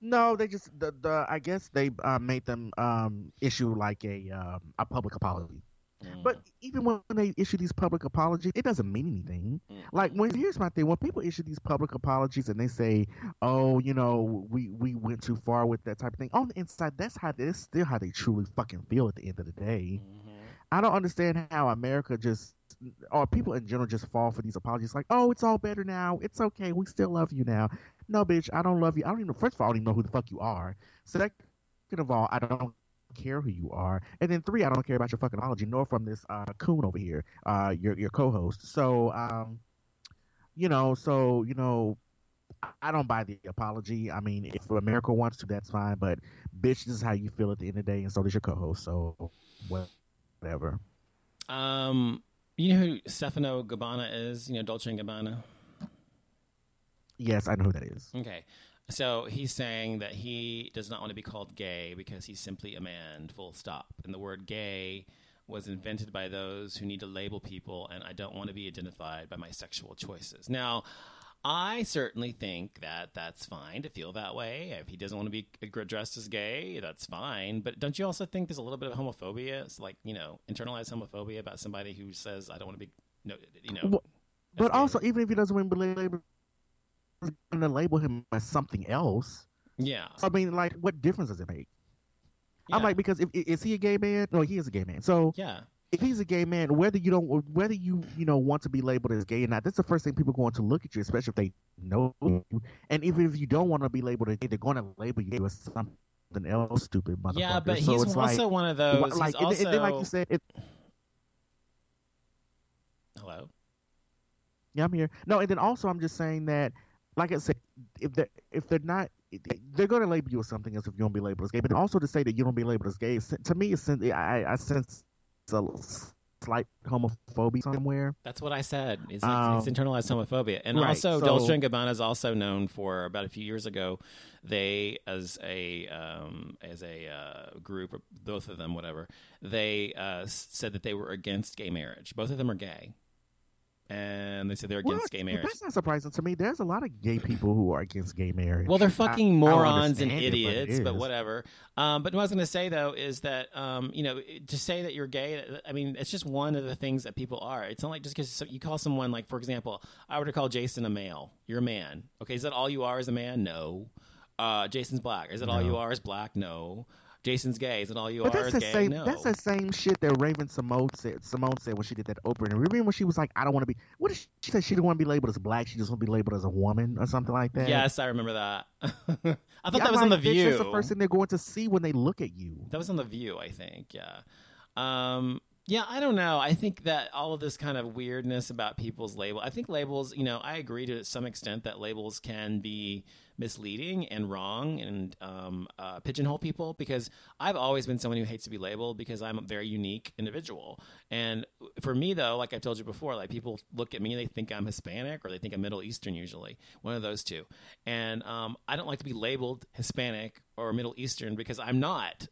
No, they just the, the I guess they uh, made them um, issue like a um, a public apology. Mm. But even when they issue these public apologies, it doesn't mean anything. Like when here's my thing: when people issue these public apologies and they say, "Oh, you know, we we went too far with that type of thing," on the inside, that's how that's still how they truly fucking feel at the end of the day. Mm-hmm. I don't understand how America just or people in general just fall for these apologies like, oh, it's all better now. It's okay. We still love you now. No, bitch, I don't love you. I don't even first of all, I don't even know who the fuck you are. Second of all, I don't care who you are. And then three, I don't care about your fucking apology, nor from this uh coon over here, uh your your co host. So um you know, so, you know, I don't buy the apology. I mean, if America wants to, that's fine. But bitch, this is how you feel at the end of the day, and so does your co-host. So, whatever. Um, you know who Stefano Gabbana is? You know Dolce and Gabbana. Yes, I know who that is. Okay. So he's saying that he does not want to be called gay because he's simply a man, full stop. And the word gay was invented by those who need to label people, and I don't want to be identified by my sexual choices. Now, I certainly think that that's fine to feel that way. If he doesn't want to be addressed as gay, that's fine. But don't you also think there's a little bit of homophobia? It's like, you know, internalized homophobia about somebody who says, I don't want to be, no, you know. Well, but also, even if he doesn't want to be labeled, going to label him as something else. yeah. So, I mean, like, what difference does it make? I'm like, because if is he a gay man? No, he is a gay man. So Yeah. if he's a gay man, whether you don't, whether you you know want to be labeled as gay or not, that's the first thing people are going to look at you, especially if they know you. And even if you don't want to be labeled as gay, they're going to label you as something else, stupid motherfucker. Yeah, but so he's also like, one of those. like, he's and then, like you said, it, Hello? Yeah, I'm here. No, and then also I'm just saying that, like I said, if they if they're not, they're going to label you as something else if you don't be labeled as gay. But also to say that you don't be labeled as gay, to me, it's, I I sense a slight homophobia somewhere. That's what I said. It's, Um, it's internalized homophobia, and right, also so- Dolce and Gabbana is also known for about a few years ago. They, as a um, as a uh, group, both of them, whatever, they uh, said that they were against gay marriage. Both of them are gay, and they said they're against Well, gay marriage. That's not surprising to me. There's a lot of gay people who are against gay marriage. Well, they're fucking I don't morons and understand it, but idiots, but, whatever. Um, but what I was going to say though is that um, you know to say that you're gay, I mean, it's just one of the things that people are. It's not like just because you call someone like, for example, I were to call Jason a male. You're a man. Okay, is that all you are as a man? No. Uh, Jason's black. Is that all you are as black? No. Jason's gay. and all you But are that's the gay? same. no. That's the same shit that Raven-Symoné said. Symoné said when she did that Oprah. And remember when she was like, "I don't want to be." What did she, she said? She didn't want to be labeled as black. She just want to be labeled as a woman or something like that. Yes, I remember that. (laughs) I thought Yeah, that I'm was on the View. That's the first thing they're going to see when they look at you. That was on the View, I think. Yeah. Um, yeah, I don't know. I think that all of this kind of weirdness about people's label. I think labels. You know, I agree to some extent that labels can be misleading and wrong and um, uh, pigeonhole people because I've always been someone who hates to be labeled because I'm a very unique individual. And for me, though, like I've told you before, like people look at me and they think I'm Hispanic or they think I'm Middle Eastern, usually one of those two. And um, I don't like to be labeled Hispanic or Middle Eastern because I'm not.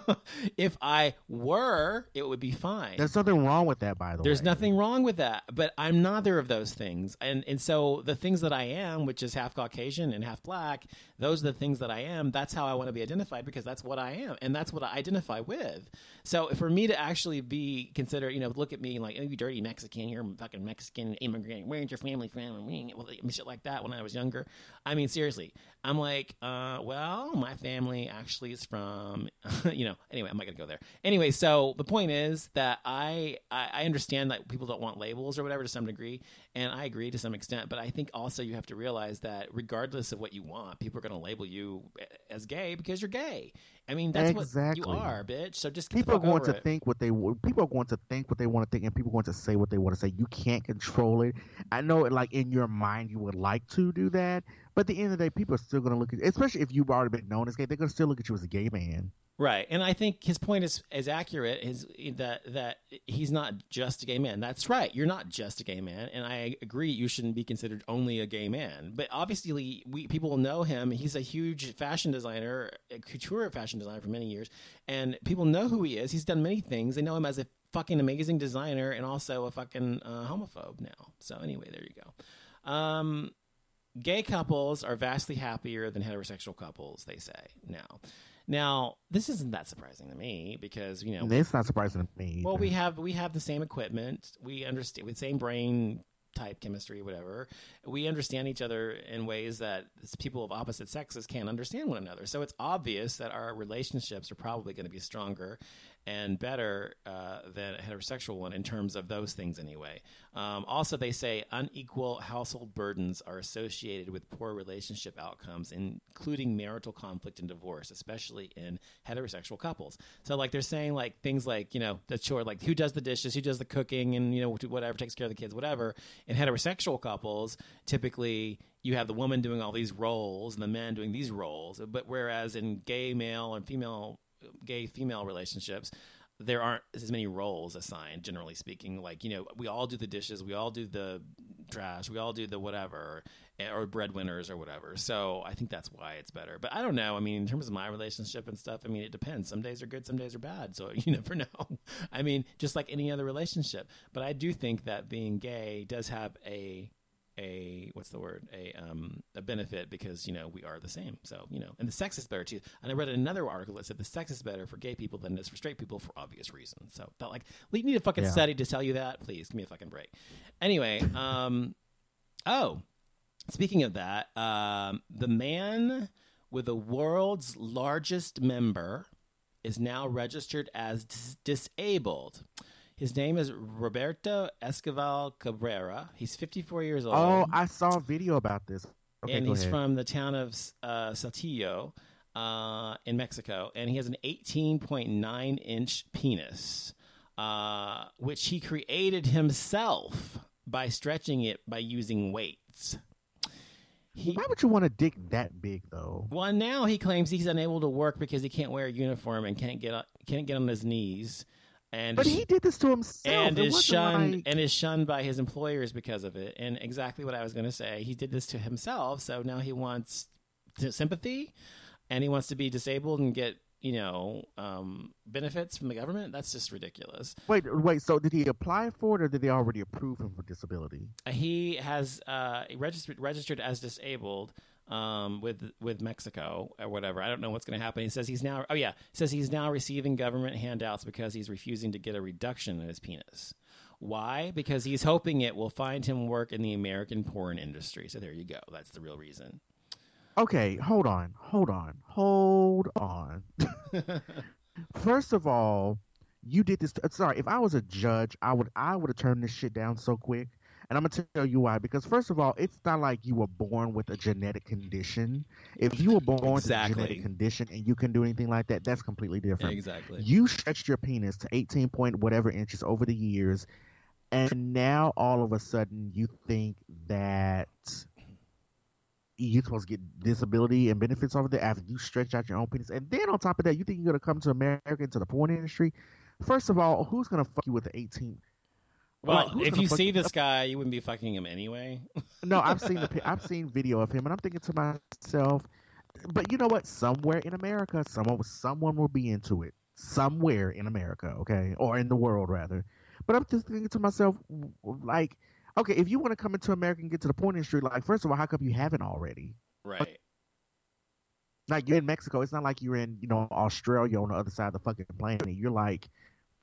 (laughs) if I were, it would be fine. There's nothing wrong with that, by the There's way. There's nothing wrong with that, but I'm neither of those things. And and so the things that I am, which is half Caucasian and half black, Black those are the things that I am. That's how I want to be identified because that's what I am and that's what I identify with. So for me to actually be considered, you know, look at me like, oh, you dirty Mexican, you're a fucking Mexican immigrant. Where's your family from? Well, shit like that when I was younger. I mean, seriously, I'm like, uh, well, my family actually is from, (laughs) you know. Anyway, I'm not gonna go there. Anyway, so the point is that I, I I understand that people don't want labels or whatever to some degree, and I agree to some extent. But I think also you have to realize that regardless of what you want, people are gonna label you as gay because you're gay. I mean, that's what you are, bitch. So just People are going to it. think what they people are going to think what they want to think, and people are going to say what they want to say. You can't control it. I know, like in your mind, you would like to do that, but at the end of the day, people are still going to look at, especially if you've already been known as gay, they're going to still look at you as a gay man. Right, and I think his point is is accurate. Is that that he's not just a gay man. That's right. You're not just a gay man, and I agree. You shouldn't be considered only a gay man. But obviously, we people will know him. He's a huge fashion designer, a couture fashion designer for many years, and people know who he is. He's done many things. They know him as a fucking amazing designer and also a fucking uh, homophobe now. So anyway, there you go. Um, gay couples are vastly happier than heterosexual couples. They say now. Now, this isn't that surprising to me because you know, It's not surprising to me. well, either. we have we have the same equipment. We understand with same brain type chemistry, whatever. We understand each other in ways that people of opposite sexes can't understand one another. So it's obvious that our relationships are probably going to be stronger and better uh, than a heterosexual one in terms of those things, anyway. Um, also, they say unequal household burdens are associated with poor relationship outcomes, including marital conflict and divorce, especially in heterosexual couples. So, like, they're saying like things like you know the chore, like who does the dishes, who does the cooking, and you know whatever takes care of the kids, whatever. In heterosexual couples, typically you have the woman doing all these roles and the man doing these roles, but whereas in gay male and female gay female relationships there aren't as many roles assigned generally speaking. Like you know we all do the dishes we all do the trash we all do the whatever eh, or breadwinners or whatever. So i think that's why it's better. But i don't know. I mean in terms of my relationship and stuff i mean it depends. Some days are good some days are bad. So (laughs) you never know. I mean just like any other relationship. But i do think that being gay does have a a what's the word? A um a benefit because you know we are the same. So you know and the sex is better too. And i read another article that said the sex is better for gay people than it is for straight people for obvious reasons. So felt like we need a fucking Yeah. study to tell you that. Please give me a fucking break. Anyway um oh speaking of that um the man with the world's largest member is now registered as dis- disabled his name is Roberto Esquivel Cabrera. He's 54 years old. Oh, I saw a video about this. Okay, and he's ahead. from the town of uh, Saltillo uh, in Mexico. And he has an 18.9 inch penis, uh, which he created himself by stretching it by using weights. He, Why would you want a dick that big though? well, now he claims he's unable to work because he can't wear a uniform and can't get can't get on his knees. And But he did this to himself. and It is shunned like- and is shunned by his employers because of it. And exactly what I was going to say, he did this to himself. So now he wants sympathy, and he wants to be disabled and get you know um, benefits from the government. That's just ridiculous. Wait, wait. So did he apply for it, or did they already approve him for disability? He has uh, registered registered as disabled. Um, with with Mexico or whatever, I don't know what's going to happen. He says he's now. Oh yeah, he says he's now receiving government handouts because he's refusing to get a reduction in his penis. Why? Because he's hoping it will find him work in the American porn industry. So there you go. That's the real reason. Okay, hold on, hold on, hold on. (laughs) First of all, you did this. sorry, if I was a judge, I would I would have turned this shit down so quick. And I'm gonna tell you why. Because first of all, it's not like you were born with a genetic condition. If you were born Exactly. with a genetic condition and you can do anything like that, that's completely different. Exactly. You stretched your penis to 18 point whatever inches over the years, and now all of a sudden you think that you're supposed to get disability and benefits over there after you stretch out your own penis. And then on top of that, you think you're gonna come to America into the porn industry? First of all, who's gonna fuck you with the 18? Well, Like, if you see this guy, you wouldn't be fucking him anyway. (laughs) No, I've seen the I've seen video of him, and I'm thinking to myself, but you know what? Somewhere in America, someone someone will be into it. Somewhere in America, okay, or in the world rather. But I'm just thinking to myself, like, okay, if you want to come into America and get to the porn industry, like, first of all, how come you haven't already? right. Like, you're in Mexico. It's not like you're in, you know, Australia on the other side of the fucking planet. You're like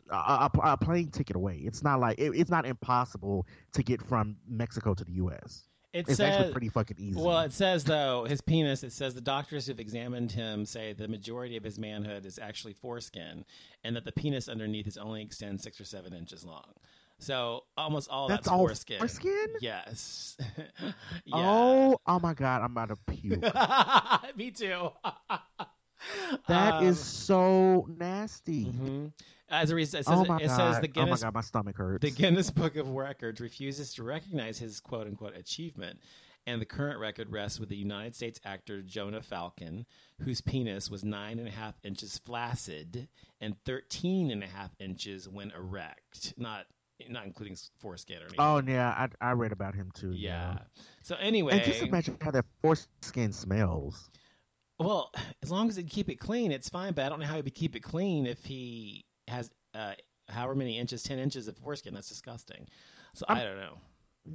a, a, a plane ticket away. It's not like it, it's not impossible to get from Mexico to the U.S. It It's says actually pretty fucking easy. Well, it says though his penis. It says the doctors who've examined him say the majority of his manhood is actually foreskin, and that the penis underneath is only extends six or seven inches long. So almost all That's that's, all foreskin. foreskin? Yes. (laughs) yeah. Oh, oh my God! I'm about to puke. (laughs) Me too. (laughs) (laughs) That is Um, so nasty. mhm. As a result, it says, Oh my it God! says the oh my Guinness God! My stomach hurts. The Guinness Book of Records refuses to recognize his quote unquote achievement, and the current record rests with the United States actor Jonah Falcon, whose penis was nine and a half inches flaccid and 13 and a half inches when erect, not not including foreskin or anything. oh yeah, I I read about him too. yeah. Yeah. So anyway, And just imagine how that foreskin smells. Well, as long as he keep it clean, it's fine. But I don't know how he would keep it clean if he has uh, however many inches, 10 inches of foreskin. That's disgusting. So I I'm- don't know.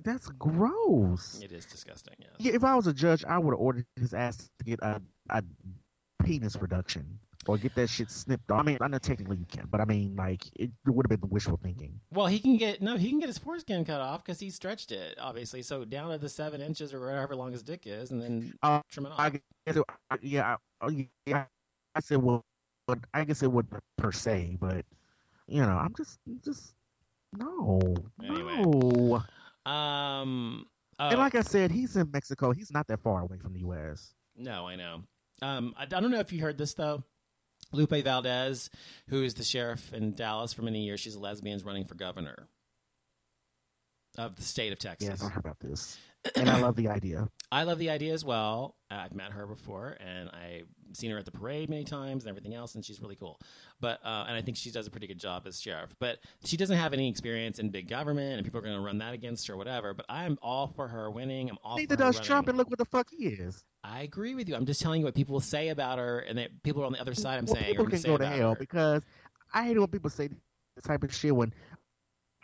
That's gross. It is disgusting. Yes. Yeah, if I was a judge, I would have ordered his ass to get a, a penis reduction. Or get that shit snipped off. I mean, I know technically you can, but I mean, like it would have been wishful thinking. Well, he can get no, he can get his foreskin cut off because he stretched it, obviously. So down to the seven inches or whatever long his dick is, and then Uh, trim it off. I guess, it, I- yeah, I- oh, yeah. I said, well, but I guess it would per se, but you know, I'm just, just no, Anyway. no. um, oh, And like I said, he's in Mexico. He's not that far away from the U.S. no, I know. Um, I, I don't know if you heard this though. Lupe Valdez, who is the sheriff in Dallas for many years, she's a lesbian, is running for governor of the state of Texas. Yes, I heard about this, and I love the idea. (clears throat) I love the idea as well. I've met her before, and I've seen her at the parade many times and everything else, and she's really cool. But uh, and I think she does a pretty good job as sheriff. But she doesn't have any experience in big government, and people are going to run that against her, or whatever. But I'm all for her winning. I'm all her does running. Trump, and look what the fuck he is. I agree with you. I'm just telling you what people will say about her, and that people are on the other side. I'm Well, saying people can say go to hell her. because I hate when people say this type of shit when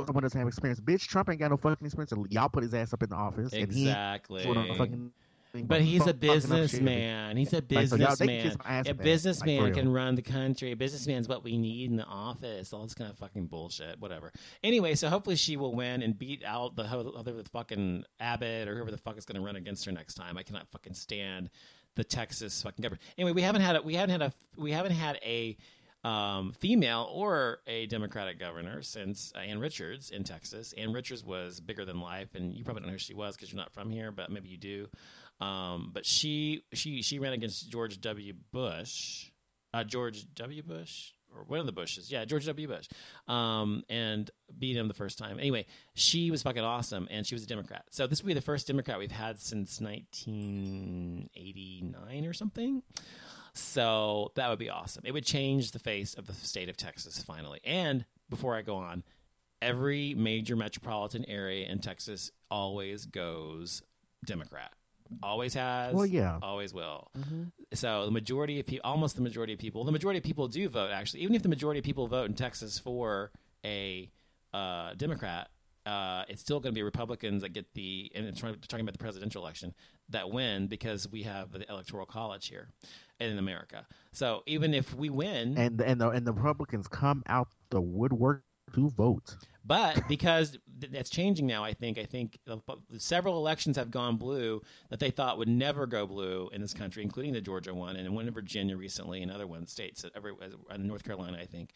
someone doesn't have experience. Bitch, Trump ain't got no fucking experience. Y'all put his ass up in the office, and he Exactly. no fucking But he's a fucking up shit. businessman. He's a Like, so y'all- they can businessman. kiss my ass a businessman can run the country. A businessman's what we need in the office. All this kind of fucking bullshit. Whatever. Anyway, so hopefully she will win and beat out the other the fucking Abbott or whoever the fuck is going to run against her next time. I cannot fucking stand the Texas fucking government. Anyway, we haven't had a we haven't had a we haven't had a um, female or a Democratic governor since uh, Ann Richards in Texas. Ann Richards was bigger than life, and you probably don't know who she was because you're not from here, but maybe you do. Um, but she she she ran against George W. Bush, uh, George W. Bush, or one of the Bushes, yeah, George W. Bush, um, and beat him the first time. Anyway, she was fucking awesome, and she was a Democrat. So this will be the first Democrat we've had since 1989 or something. So that would be awesome. It would change the face of the state of Texas finally. And before I go on, every major metropolitan area in Texas always goes Democrat. Always has. Well, yeah. Always will. So the majority of people, almost the majority of people, the majority of people do vote. Actually, even if the majority of people vote in Texas for a uh, Democrat, uh, it's still going to be Republicans that get the and it's talking talking about the presidential election that win because we have the electoral college here in America. So even if we win, and and the and the Republicans come out the woodwork to vote. But because th- that's changing now, I think I think uh, several elections have gone blue that they thought would never go blue in this country, including the Georgia one and one in Virginia recently, and other one states, every uh, North Carolina, I think.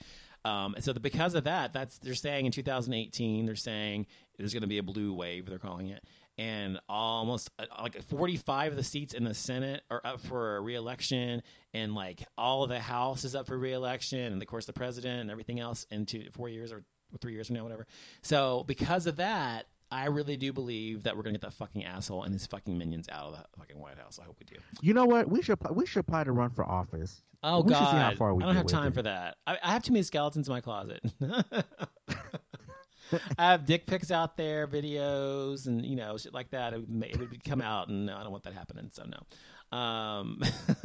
Um, and so the, because of that, that's they're saying in 2018 they're saying there's going to be a blue wave. They're calling it. And almost uh, like 45 of the seats in the Senate are up for reelection, and like all of the House is up for reelection, and of course the president and everything else in two, four years or three years from now, whatever. So because of that, I really do believe that we're gonna get that fucking asshole and his fucking minions out of the fucking White House. I hope we do. You know what? We should we should apply to run for office. Oh we God, should see how far we I don't have time for that. I, I have too many skeletons in my closet. (laughs) I have dick pics out there, videos, and you know shit like that. It would, it would come out, and no, I don't want that happening. So no. Um,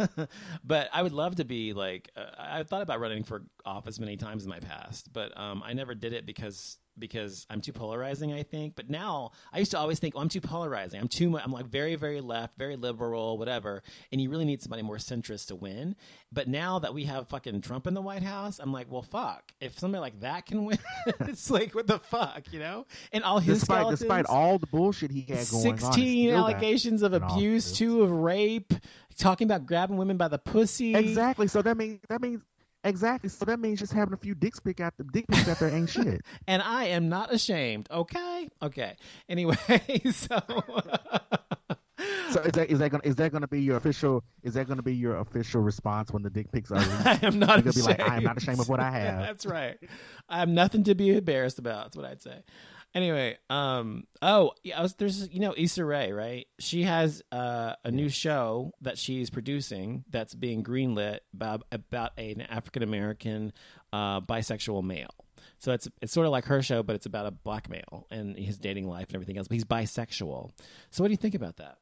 (laughs) but I would love to be like uh, I thought about running for office many times in my past, but um, I never did it because because I'm too polarizing. I think, but now I used to always think, oh, I'm too polarizing. I'm too. mu- I'm like very very left, very liberal, whatever. And you really need somebody more centrist to win. But now that we have fucking Trump in the White House, I'm like, well, fuck. If somebody like that can win, (laughs) it's like what the fuck, you know? And all his Despite despite all the bullshit he had going 16 still got allegations of abuse, two of rape, talking about grabbing women by the pussy. Exactly. So that means that means exactly. So that means just having a few dicks pick out the dick pics out there ain't (laughs) shit. And I am not ashamed. Okay, okay. Anyway, (laughs) so So is that is that gonna is that gonna be your official is that gonna be your official response when the dick pics are? (laughs) I am not You're ashamed. be like, I am not ashamed of what I have. That's right. I have nothing to be embarrassed about. That's what I'd say. Anyway, um, oh, yeah, I was, there's you know Issa Rae, right? She has uh, a new show that she's producing that's being greenlit about about an African American uh, bisexual male. So it's it's sort of like her show, but it's about a black male and his dating life and everything else. But he's bisexual. So what do you think about that?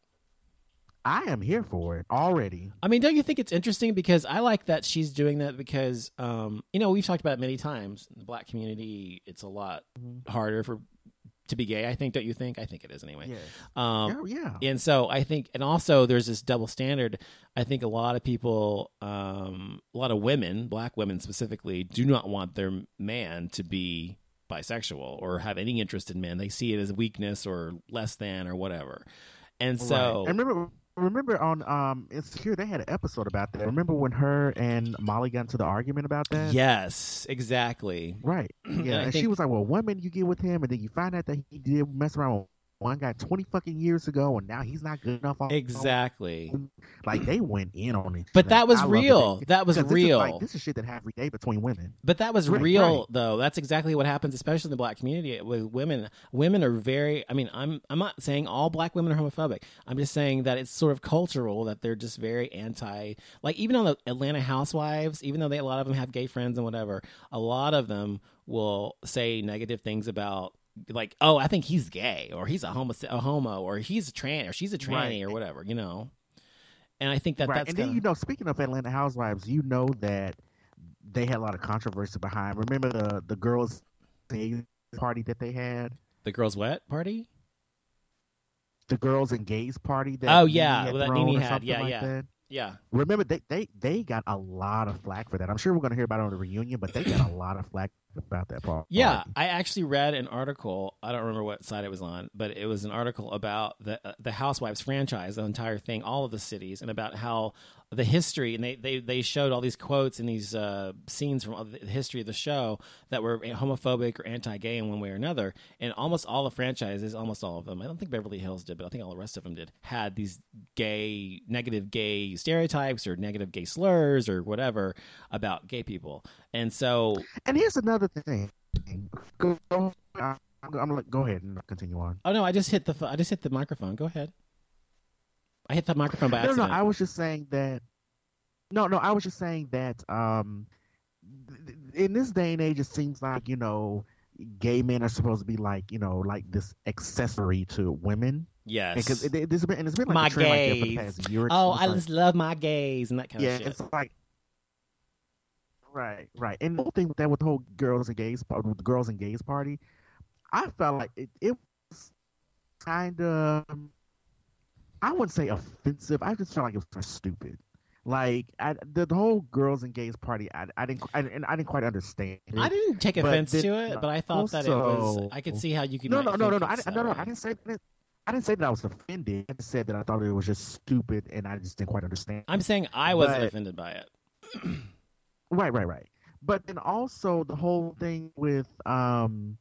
I am here for it already. I mean, don't you think it's interesting? Because I like that she's doing that because, um, you know, we've talked about it many times. In the black community, it's a lot harder for to be gay. I think, don't you think? I think it is anyway. Yes. Um, yeah, yeah. and so I think, and also there's this double standard. I think a lot of people, um, a lot of women, black women specifically, do not want their man to be bisexual or have any interest in men. They see it as weakness or less than or whatever. And so, Right. And remember, remember on um Insecure they had an episode about that. Remember when her and Molly got into the argument about that? yes, exactly. Right. (clears throat) Yeah. And she was like, "Well, one minute you get with him, and then you find out that he did mess around with one guy twenty fucking years ago, and now he's not good enough." On, Exactly. Like they went in on it. But that was I real. That was (laughs) because this is real. like, this is shit that happens every day between women. But that was Right, real, right. though. That's exactly what happens, especially in the black community with women. Women are very. I mean, I'm I'm not saying all black women are homophobic. I'm just saying that it's sort of cultural that they're just very anti. Like even on the Atlanta Housewives, even though they a lot of them have gay friends and whatever, a lot of them will say negative things about. Like, oh, I think he's gay, or he's a homo, a homo, or he's a trans, or she's a tranny, Right. or whatever, you know. And I think that right. that's and then kinda- you know, speaking of Atlanta Housewives, you know that they had a lot of controversy behind. Remember the the girls' party that they had, the girls' wet party. the girls and gays party. That Oh, yeah, had that Nene had. Yeah, like yeah. that. Yeah, Remember they, they they got a lot of flack for that. I'm sure we're gonna hear about it on the reunion, but they got a lot of flack about that part. Yeah, I actually read an article. I don't remember what site it was on, but it was an article about the uh, the Housewives franchise, the entire thing, all of the cities, and about how the history. And they they, they showed all these quotes and these uh, scenes from the history of the show that were homophobic or anti-gay in one way or another. And almost all the franchises, almost all of them, I don't think Beverly Hills did, but I think all the rest of them did, had these gay, negative gay stereotypes or negative gay slurs or whatever about gay people. And so And here's another thing. Go, go, I'm, I'm gonna go ahead and continue on. Oh no! I just hit the I just hit the microphone. Go ahead. I hit the microphone by No, accident. no, I was just saying that. No, no, I was just saying that. Um, in this day and age, it seems like you know, gay men are supposed to be like you know, like this accessory to women. yes. Because it, it, it's been and it's been like My a trend like that for the past year. oh. I It's just love my gays and that kind yeah, of shit. it's like. Right, right, and the whole thing with that with the whole girls and gays, with the girls and gays party, I felt like it, it was kind of, I wouldn't say offensive. I just felt like it was stupid. Like I, the, the whole girls and gays party, I, I didn't, I, and I didn't quite understand. It. I didn't take offense then to it, but I thought that it was. I could see how you could. No, no, no, no, no. I, didn't- no, no. I didn't say that. I didn't say that I was offended. I just said that I thought it was just stupid, and I just didn't quite understand. I'm saying I wasn't but- offended by it. (clears throat) Right, right, right. But then also the whole thing with um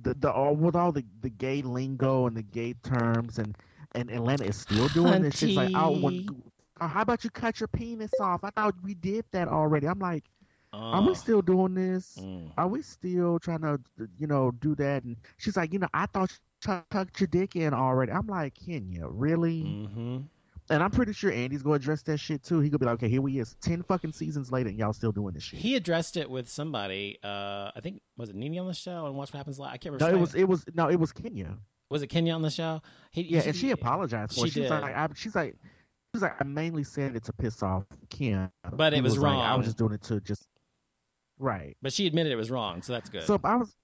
the the all with all the, the gay lingo and the gay terms and and Atlanta is still doing this shit. It's like, oh, when, Hunty. uh, how about you cut your penis off? I thought we did that already. I'm like, are we Oh. still doing this? Mm. Are we still trying to, you know, do that? And she's like, you know, I thought you tucked your dick in already. I'm like, Kenya, really? hmm And I'm pretty sure Andy's gonna address that shit too. He gonna be like, okay, here we is, ten fucking seasons later, and y'all still doing this shit. He addressed it with somebody. Uh, I think was it Nene on the show and Watch What Happens Live. I can't remember. no, it was, it was, no, it was Kenya. was it Kenya on the show? He, Yeah, and she apologized for she it. She was did. like, I, she's like, she's like, I mainly said it to piss off Kim, But it He was like, I was just doing it to just, right. But she admitted it was wrong, so that's good. So I was,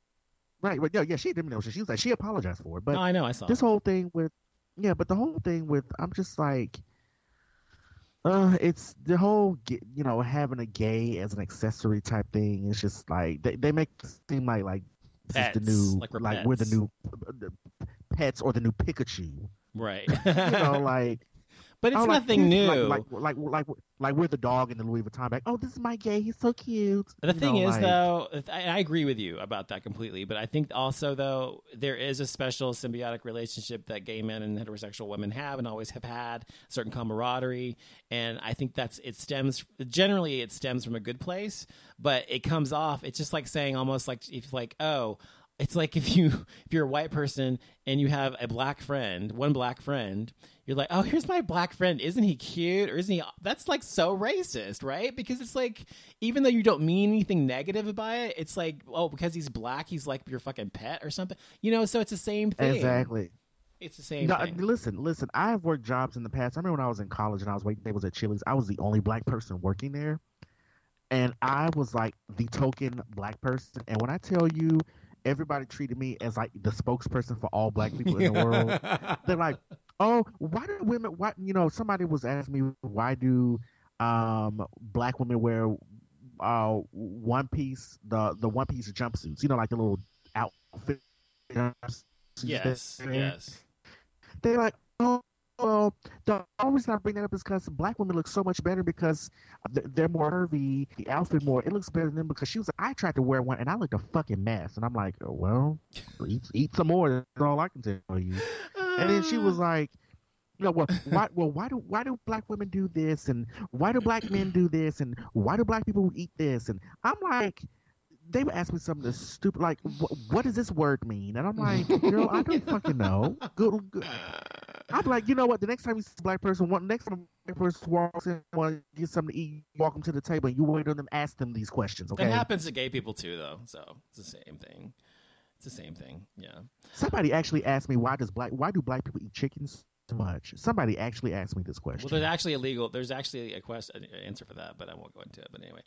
right, but yeah, yeah, she didn't know. She was like, she apologized for it, but no, I know. I saw. this it. whole thing with, yeah, but the whole thing with, I'm just like. Uh, it's the whole, you know, having a gay as an accessory type thing. It's just like they, they make it seem like like this is the new like we're we're the new uh, the pets or the new Pikachu. right. You know, (laughs) like but it's Oh, like, nothing new. Like, like, like, like, like we're the dog in the Louis Vuitton bag. Oh, this is my gay. He's so cute. The You thing know, is, like- though, I, I agree with you about that completely. But I think also, though, there is a special symbiotic relationship that gay men and heterosexual women have and always have had, certain camaraderie, and I think that's it stems generally it stems from a good place, but it comes off. It's just like saying almost like if like oh. It's like if you (laughs) if you're a white person and you have a black friend, one black friend, you're like, "Oh, here's my black friend. Isn't he cute? Or isn't he?" That's like so racist, right? Because it's like even though you don't mean anything negative about it, it's like, "Oh, because he's black, he's like your fucking pet or something." You know, so it's the same thing. Exactly. It's the same No, thing. listen, listen. I have worked jobs in the past. I remember when I was in college and I was waiting tables at Chili's. I was the only black person working there, and I was like the token black person. And when I tell you, everybody treated me as like the spokesperson for all black people in the world. (laughs) They're like, oh, why do women? Why you know? Somebody was asking me why do um black women wear uh one piece the the one piece jumpsuits? You know, like the little outfit. Yes, yes. They're like, oh, well, the only reason I bring that up is because black women look so much better because they're more curvy, the outfit more, it looks better than them because she was like, I tried to wear one and I looked a fucking mess. And I'm like, oh, well, eat, eat some more. That's all I can tell you. And then she was ah. like, you know, well, why, well, why do why do black women do this, and why do black men do this, and why do black people eat this? And I'm like, they would ask me something stupid like, "What does this word mean?" And I'm like, "Girl, I don't fucking know." Good, good. I'm like, you know what? The next time you see a black person, one next time a black person walks in, want to get something to eat, walk them to the table, and you wait on them, ask them these questions. Okay, That happens to gay people too, though. So it's the same thing. It's the same thing. Yeah. Somebody actually asked me why does black why do black people eat chickens so much? Somebody actually asked me this question. Well, there's actually a legal. There's actually a question an answer for that, but I won't go into it. But anyway,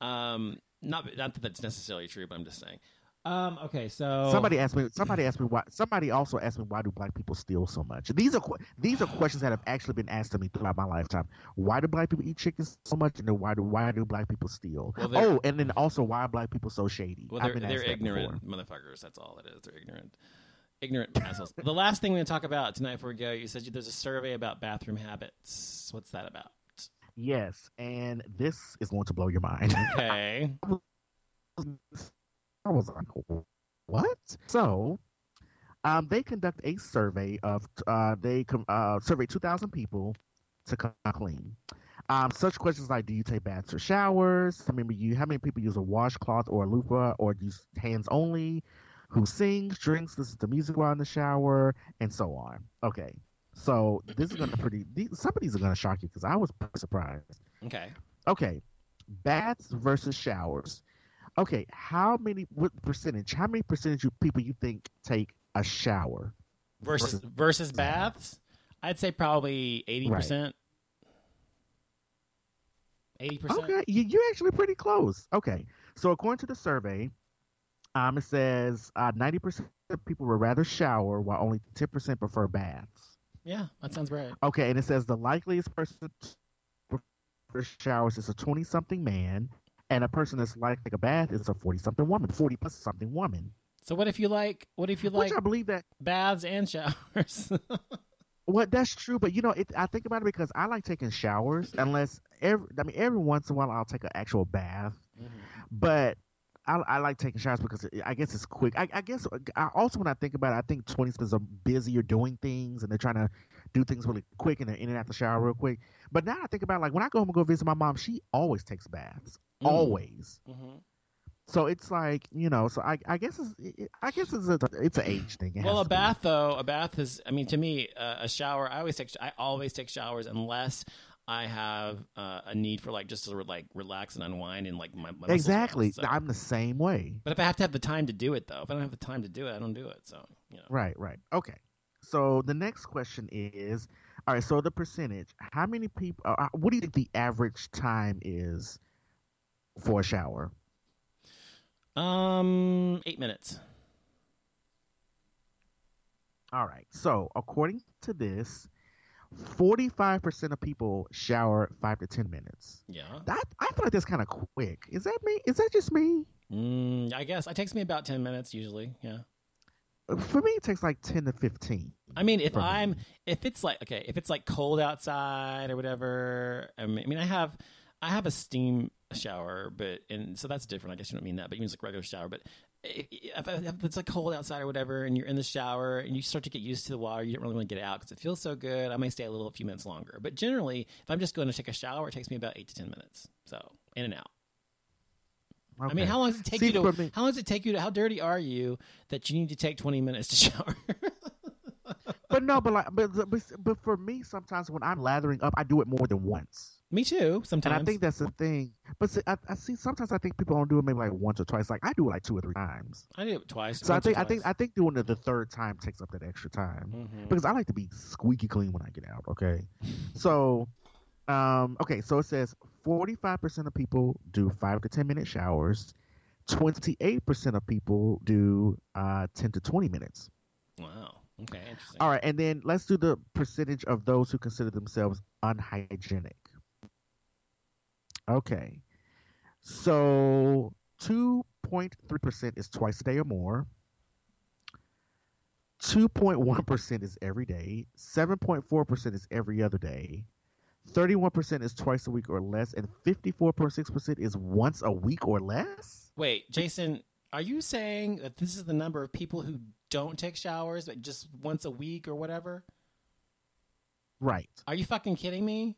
um, not not that that's necessarily true, but I'm just saying. Um, okay, so Somebody asked me. Somebody asked me why. Somebody also asked me why do black people steal so much? These are these are questions that have actually been asked to me throughout my lifetime. Why do black people eat chickens so much? And then why do why do black people steal? Well, oh, and then also why are black people so shady? Well, I've they're, been they're asked ignorant before. motherfuckers. That's all it is. They're ignorant. Ignorant assholes. The last thing we're going to talk about tonight before we go, you said there's a survey about bathroom habits. What's that about? Yes, and this is going to blow your mind. Okay. (laughs) I was like, what? So, um, they conduct a survey of uh, they uh, survey two thousand people to come clean. Um, such questions like, do you take baths or showers? How many you? How many people use a washcloth or a loofah or use hands only? Who sings, drinks, listens to music while in the shower, and so on. Okay, so this is gonna pretty. These, some of these are gonna shock you because I was pretty surprised. Okay. Okay, baths versus showers. Okay, how many what percentage? How many percentage of people you think take a shower? Versus versus baths, I'd say probably eighty percent. Eighty percent. Okay, you, you're actually pretty close. Okay, so according to the survey, um, it says uh, ninety percent of people would rather shower, while only ten percent prefer baths. Yeah, that sounds right. Okay, and it says the likeliest person to prefer showers is a twenty-something man, and a person that's like, take a bath is a forty-something woman, forty plus something woman. So what if you like? What if you like Which I believe that baths and showers? (laughs) Well, that's true, but you know, it, I think about it because I like taking showers. Unless every, I mean, every once in a while I'll take an actual bath, mm-hmm. but I, I like taking showers because it, I guess it's quick. I, I guess I, also when I think about it, I think twenties are busier doing things and they're trying to do things really quick and they're in and out the shower real quick. But now I think about it, like when I go home and go visit my mom, she always takes baths, Mm. always. Mhm. So it's like you know, so I, I guess it's it, I guess it's a it's an age thing. It Well, a to be. bath though, a bath is. I mean, to me, uh, a shower. I always take. I always take showers unless I have uh, a need for like just to like relax and unwind and like my, my exactly. so. I'm the same way. But if I have to have the time to do it, though, if I don't have the time to do it, I don't do it. So you know. Right, right. Okay. So the next question is, all right. So the percentage. How many people? Uh, what do you think the average time is for a shower? Um, eight minutes. All right. So according to this, forty-five percent of people shower five to ten minutes. Yeah. That I feel like that's kind of quick. Is that me? Is that just me? Mm, I guess it takes me about ten minutes usually. Yeah. For me, it takes like ten to fifteen. I mean, if I'm, if it's like, okay, if it's like cold outside or whatever, I mean, I have, I have a steam shower, but, and so that's different. I guess you don't mean that, but you mean it's like regular shower. But if, if it's like cold outside or whatever, and you're in the shower and you start to get used to the water, you don't really want to get out because it feels so good. I may stay a little, a few minutes longer. But generally, if I'm just going to take a shower, it takes me about eight to 10 minutes. So in and out. I mean, how long does it take See, you to, me- how long does it take you to, how dirty are you that you need to take 20 minutes to (laughs) shower? But no, but like, but, but but for me, sometimes when I'm lathering up, I do it more than once. Me too. Sometimes. And I think that's the thing. But see, I, I see sometimes I think people don't do it maybe like once or twice. Like I do it like two or three times. I do it twice. So I think I think. I think doing it the third time takes up that extra time Mhm. because I like to be squeaky clean when I get out. Okay, (laughs) so um, okay, so it says forty five percent of people do five to ten minute showers. 28% of people do uh, 10 to 20 minutes. Wow. Okay, interesting. All right, and then let's do the percentage of those who consider themselves unhygienic. Okay. So 2.3% is twice a day or more. 2.1% is every day. 7.4% is every other day. 31% is twice a week or less. And 54.6% is once a week or less? Wait, Jason, are you saying that this is the number of people who don't take showers but just once a week or whatever? Right. Are you fucking kidding me?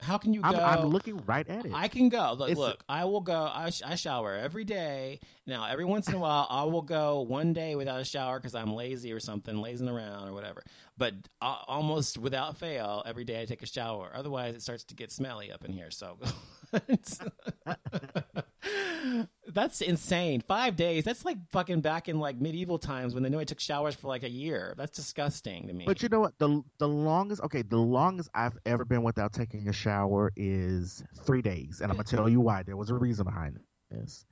How can you go? I'm, I'm looking right at it. I can go. Look, look I will go. I, sh- I shower every day. Now, every once in a while, I will go one day without a shower because I'm lazy or something, lazing around or whatever. But uh, almost without fail, every day I take a shower. Otherwise, it starts to get smelly up in here. So (laughs) that's insane. Five days. That's like fucking back in like medieval times when they know I took showers for like a year. That's disgusting to me. But you know what? The the longest okay, the longest I've ever been without taking a shower is three days, and I'm gonna tell you why. There was a reason behind this.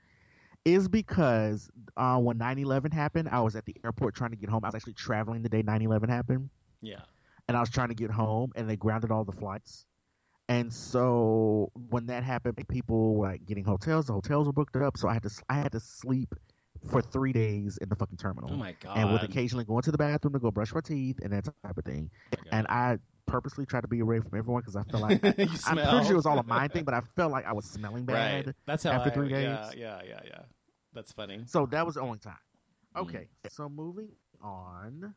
Is because uh, when 9/11 happened, I was at the airport trying to get home. I was actually traveling the day 9/11 happened, yeah. and I was trying to get home, and they grounded all the flights. And so when that happened, people were like getting hotels. The hotels were booked up, so I had to I had to sleep for three days in the fucking terminal Oh my god. and would occasionally go into the bathroom to go brush my teeth and that type of thing. And I purposely tried to be away from everyone because I felt like (laughs) You I'm pretty sure it was all a mind thing, but I felt like I was smelling (laughs) bad. Right. That's how after I, three Yeah, days. yeah, yeah, yeah. That's funny. So that was the only time. Mm. Okay, so moving on.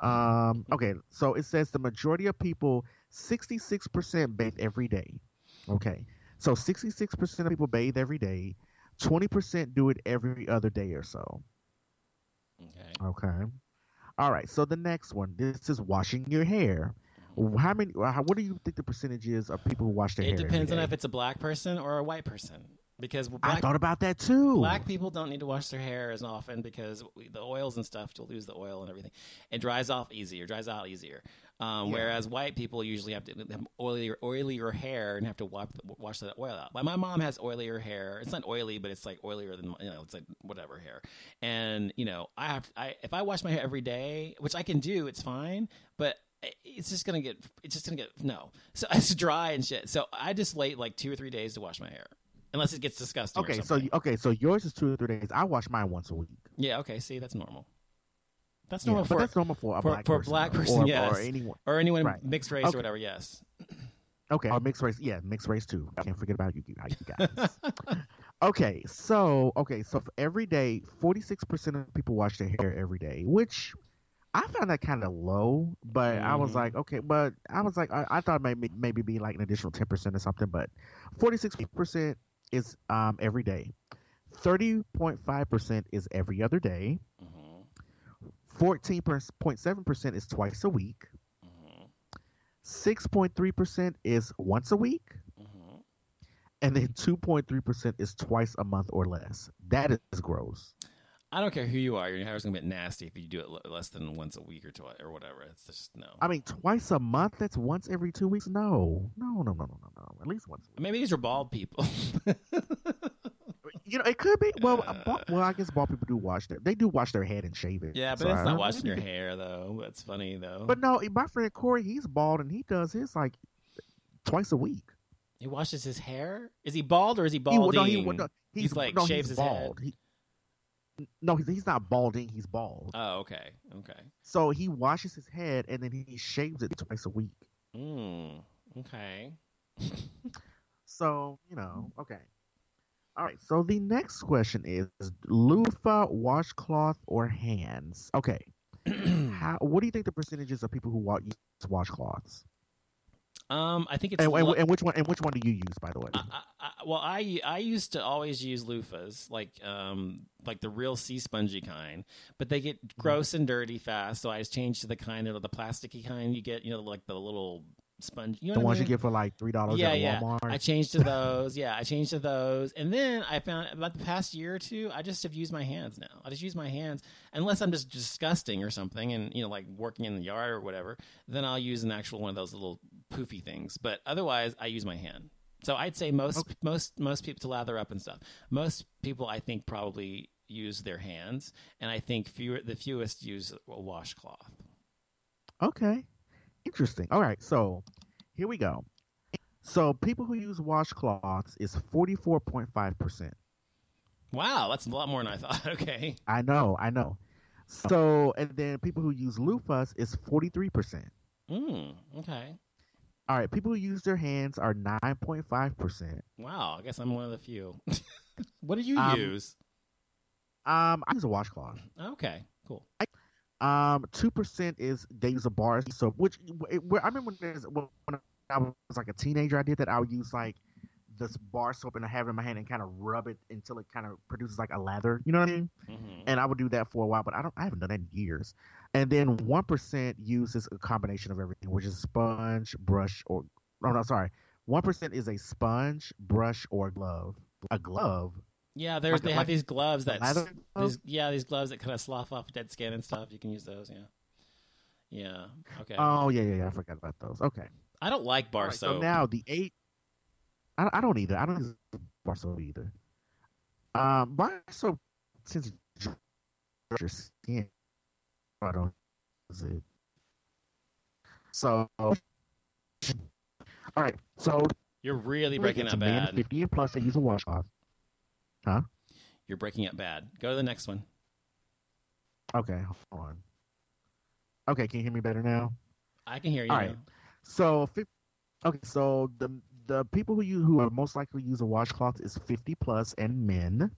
Um, okay, so it says the majority of people, 66% bathe every day. Okay, so 66% of people bathe every day. 20% do it every other day or so. Okay. Okay. All right. So the next one, this is washing your hair. Mm-hmm. How many? How, what do you think the percentage is of people who wash their It hair? It depends on if it's a black person or a white person. Because I thought about that too. black people don't need to wash their hair as often because we, the oils and stuff to lose the oil and everything. It dries off easier, dries out easier. Um, Yeah. Whereas white people usually have to have oilier, oilier hair and have to wash, wash that oil out. Like my mom has oilier hair. It's not oily, but it's like oilier than you know, it's like whatever hair. And you know, I have I if I wash my hair every day, which I can do, it's fine. But it's just gonna get it's just gonna get no. So (laughs) it's dry and shit. So I just wait like two or three days to wash my hair, unless it gets disgusting. or Okay, so okay, so yours is two or three days. I wash mine once a week. yeah, okay. See, that's normal. That's Yeah, normal but for that's normal for a for, black for person, black person, or, yes, or anyone. or anyone Right. mixed race Okay. or whatever. Yes. (clears throat) Okay, or mixed race. Yeah, mixed race too. I can't forget about you, you guys. (laughs) okay, so okay, so for every day, forty six percent of people wash their hair every day, which I found that kind of low. But I was Mhm. like, okay, but I was like, I, I thought maybe maybe be like an additional ten percent or something. But forty six percent is um every day. Thirty point five percent is every other day. Mhm, seven percent is twice a week. mhm, Six point three percent is once a week. mhm. and then 2.3% is twice a month or less. That is gross. I don't care who you are. Your hair's gonna get nasty if you do it l- less than once a week or twice or whatever. It's just no. I mean, twice a month? That's once every two weeks? No. No, no, no, no, no, no. At least once a week. Maybe these are bald people. You know, it could be. (laughs) Well, uh, bald, well, I guess bald people do wash their. They do wash their head and shave it. yeah, but So that's not washing your hair though. That's funny though. But no, eh, my friend Corey, he's bald and he does his like twice a week. he washes his hair. Is he bald or is he He, balding? no, he, no, he's, He's, like, no, shaves he's his head. He, no, he's, he's not balding. He's bald. Oh, okay, okay. So he washes his head and then he shaves it twice a week. Mm, okay. (laughs) So, you know, okay. All right. So the next question is loofah, washcloth, or hands? Okay. (clears throat) How, what do you think the percentages of people who wa- use washcloths? Um, I think it's And, and, which one? And which one do you use, by the way? I, I, well, I I used to always use loofahs, like um like the real sea spongy kind, but they get Mm-hmm. gross and dirty fast. So I just changed to the kind of the plasticky kind you get, you know, like the little sponge. You know the what I ones you get for like three dollars yeah, at yeah. Walmart. I changed to (laughs) those. yeah, I changed to those, and then I found about the past year or two, I just have used my hands now. I just use my hands, unless I'm just disgusting or something, and you know, like working in the yard or whatever. Then I'll use an actual one of those little poofy things. But otherwise, I use my hand. So I'd say most most most people to lather up and stuff. Most people, I think, probably use their hands, and I think fewer the fewest use a washcloth. Okay. Interesting. All right. So here we go. So people who use washcloths is 44.5%. Wow, that's a lot more than I thought. (laughs) Okay. I know. I know. So, and then people who use loofahs is 43%. Mm, okay. All right. People who use their hands are 9.5%. Wow, I guess I'm one of the few. (laughs) what do you Um, use? Um, I use a washcloth. Okay, cool. Um, two percent is they use a bar soap, which it, I remember when, when I was like a teenager, I did that. I would use like this bar soap and I have it in my hand and kind of rub it until it kind of produces like a lather. You know what I mean? hmm And I would do that for a while, but I don't. I haven't done that in years. And then one percent uses a combination of everything, which is sponge, brush, or oh no, sorry, one percent is a sponge, brush, or glove. A glove. Yeah, there's Like- they have like these gloves that lather s- glove? these, yeah these gloves that kind of slough off dead skin and stuff. You can use those. Yeah. Yeah. Okay. Oh yeah, yeah, yeah. I forgot about those. Okay. I don't like bar right, soap. So now the eight. I, I don't either. I don't use bar soap either. Um, bar soap since your skin, I don't use it. So, all right. So You're really breaking up bad. fifty and plus that use a washcloth. Huh? You're breaking up bad. Go to the next one. Okay, hold on. Okay, can you hear me better now? I can hear you. All now. right. So, okay, so the the people who use who are most likely to use a washcloth is fifty plus and men.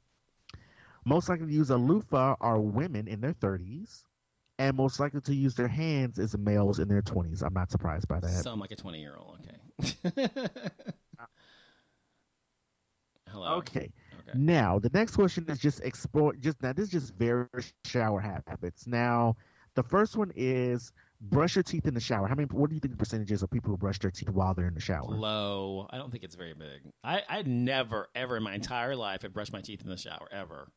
Most likely to use a loofah are women in their thirties, and most likely to use their hands is males in their twenties. I'm not surprised by that. Sound like a 20 year old. Okay. (laughs) Hello. Okay. Okay. Now the next question is just explore. Just now, this is just various shower habits. Now, the first one is brush your teeth in the shower. How many? What do you think the percentages of people who brush their teeth while they're in the shower? Low. I don't think it's very big. I I never ever in my entire life have brushed my teeth in the shower ever.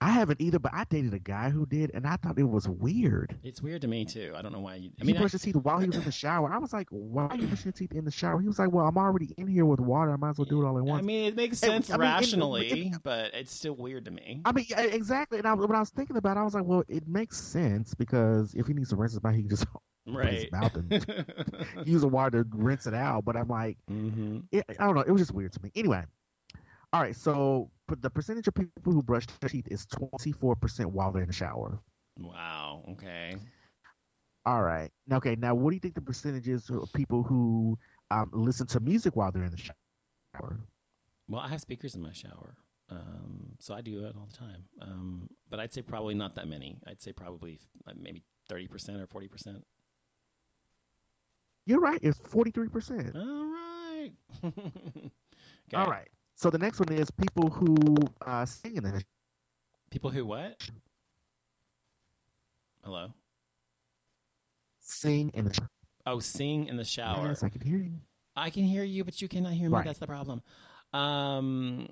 I haven't either, but I dated a guy who did, and I thought it was weird. It's weird to me too. I don't know why you. I he mean, I- brushed his teeth while he was in the (clears throat) shower. I was like, "Why are you brushing your teeth in the shower?" He was like, "Well, I'm already in here with water. I might as well do it all at once." I mean, it makes sense I mean, it- rationally, it- but it's still weird to me. I mean, yeah, exactly. And I, when I was thinking about it, I was like, "Well, it makes sense because if he needs to rinse his mouth, he can just (laughs) put his mouth and (laughs) use a water to rinse it out." But I'm like, hmm it, I don't know. It was just weird to me. Anyway, all right. So, the percentage of people who brush their teeth is 24 percent while they're in the shower. Wow. Okay. All right. Now, okay. Now, what do you think the percentage is of people who um, listen to music while they're in the shower? Well, I have speakers in my shower, um, so I do it all the time. Um, but I'd say probably not that many. I'd say probably uh, maybe thirty percent or forty percent. You're right. It's 43 percent. All right. (laughs) okay. All right. So the next one is people who uh, sing in the People who what? Hello. sing in the. Oh, sing in the shower. Yes, I can hear you. I can hear you, but you cannot hear me. Right. That's the problem. Um,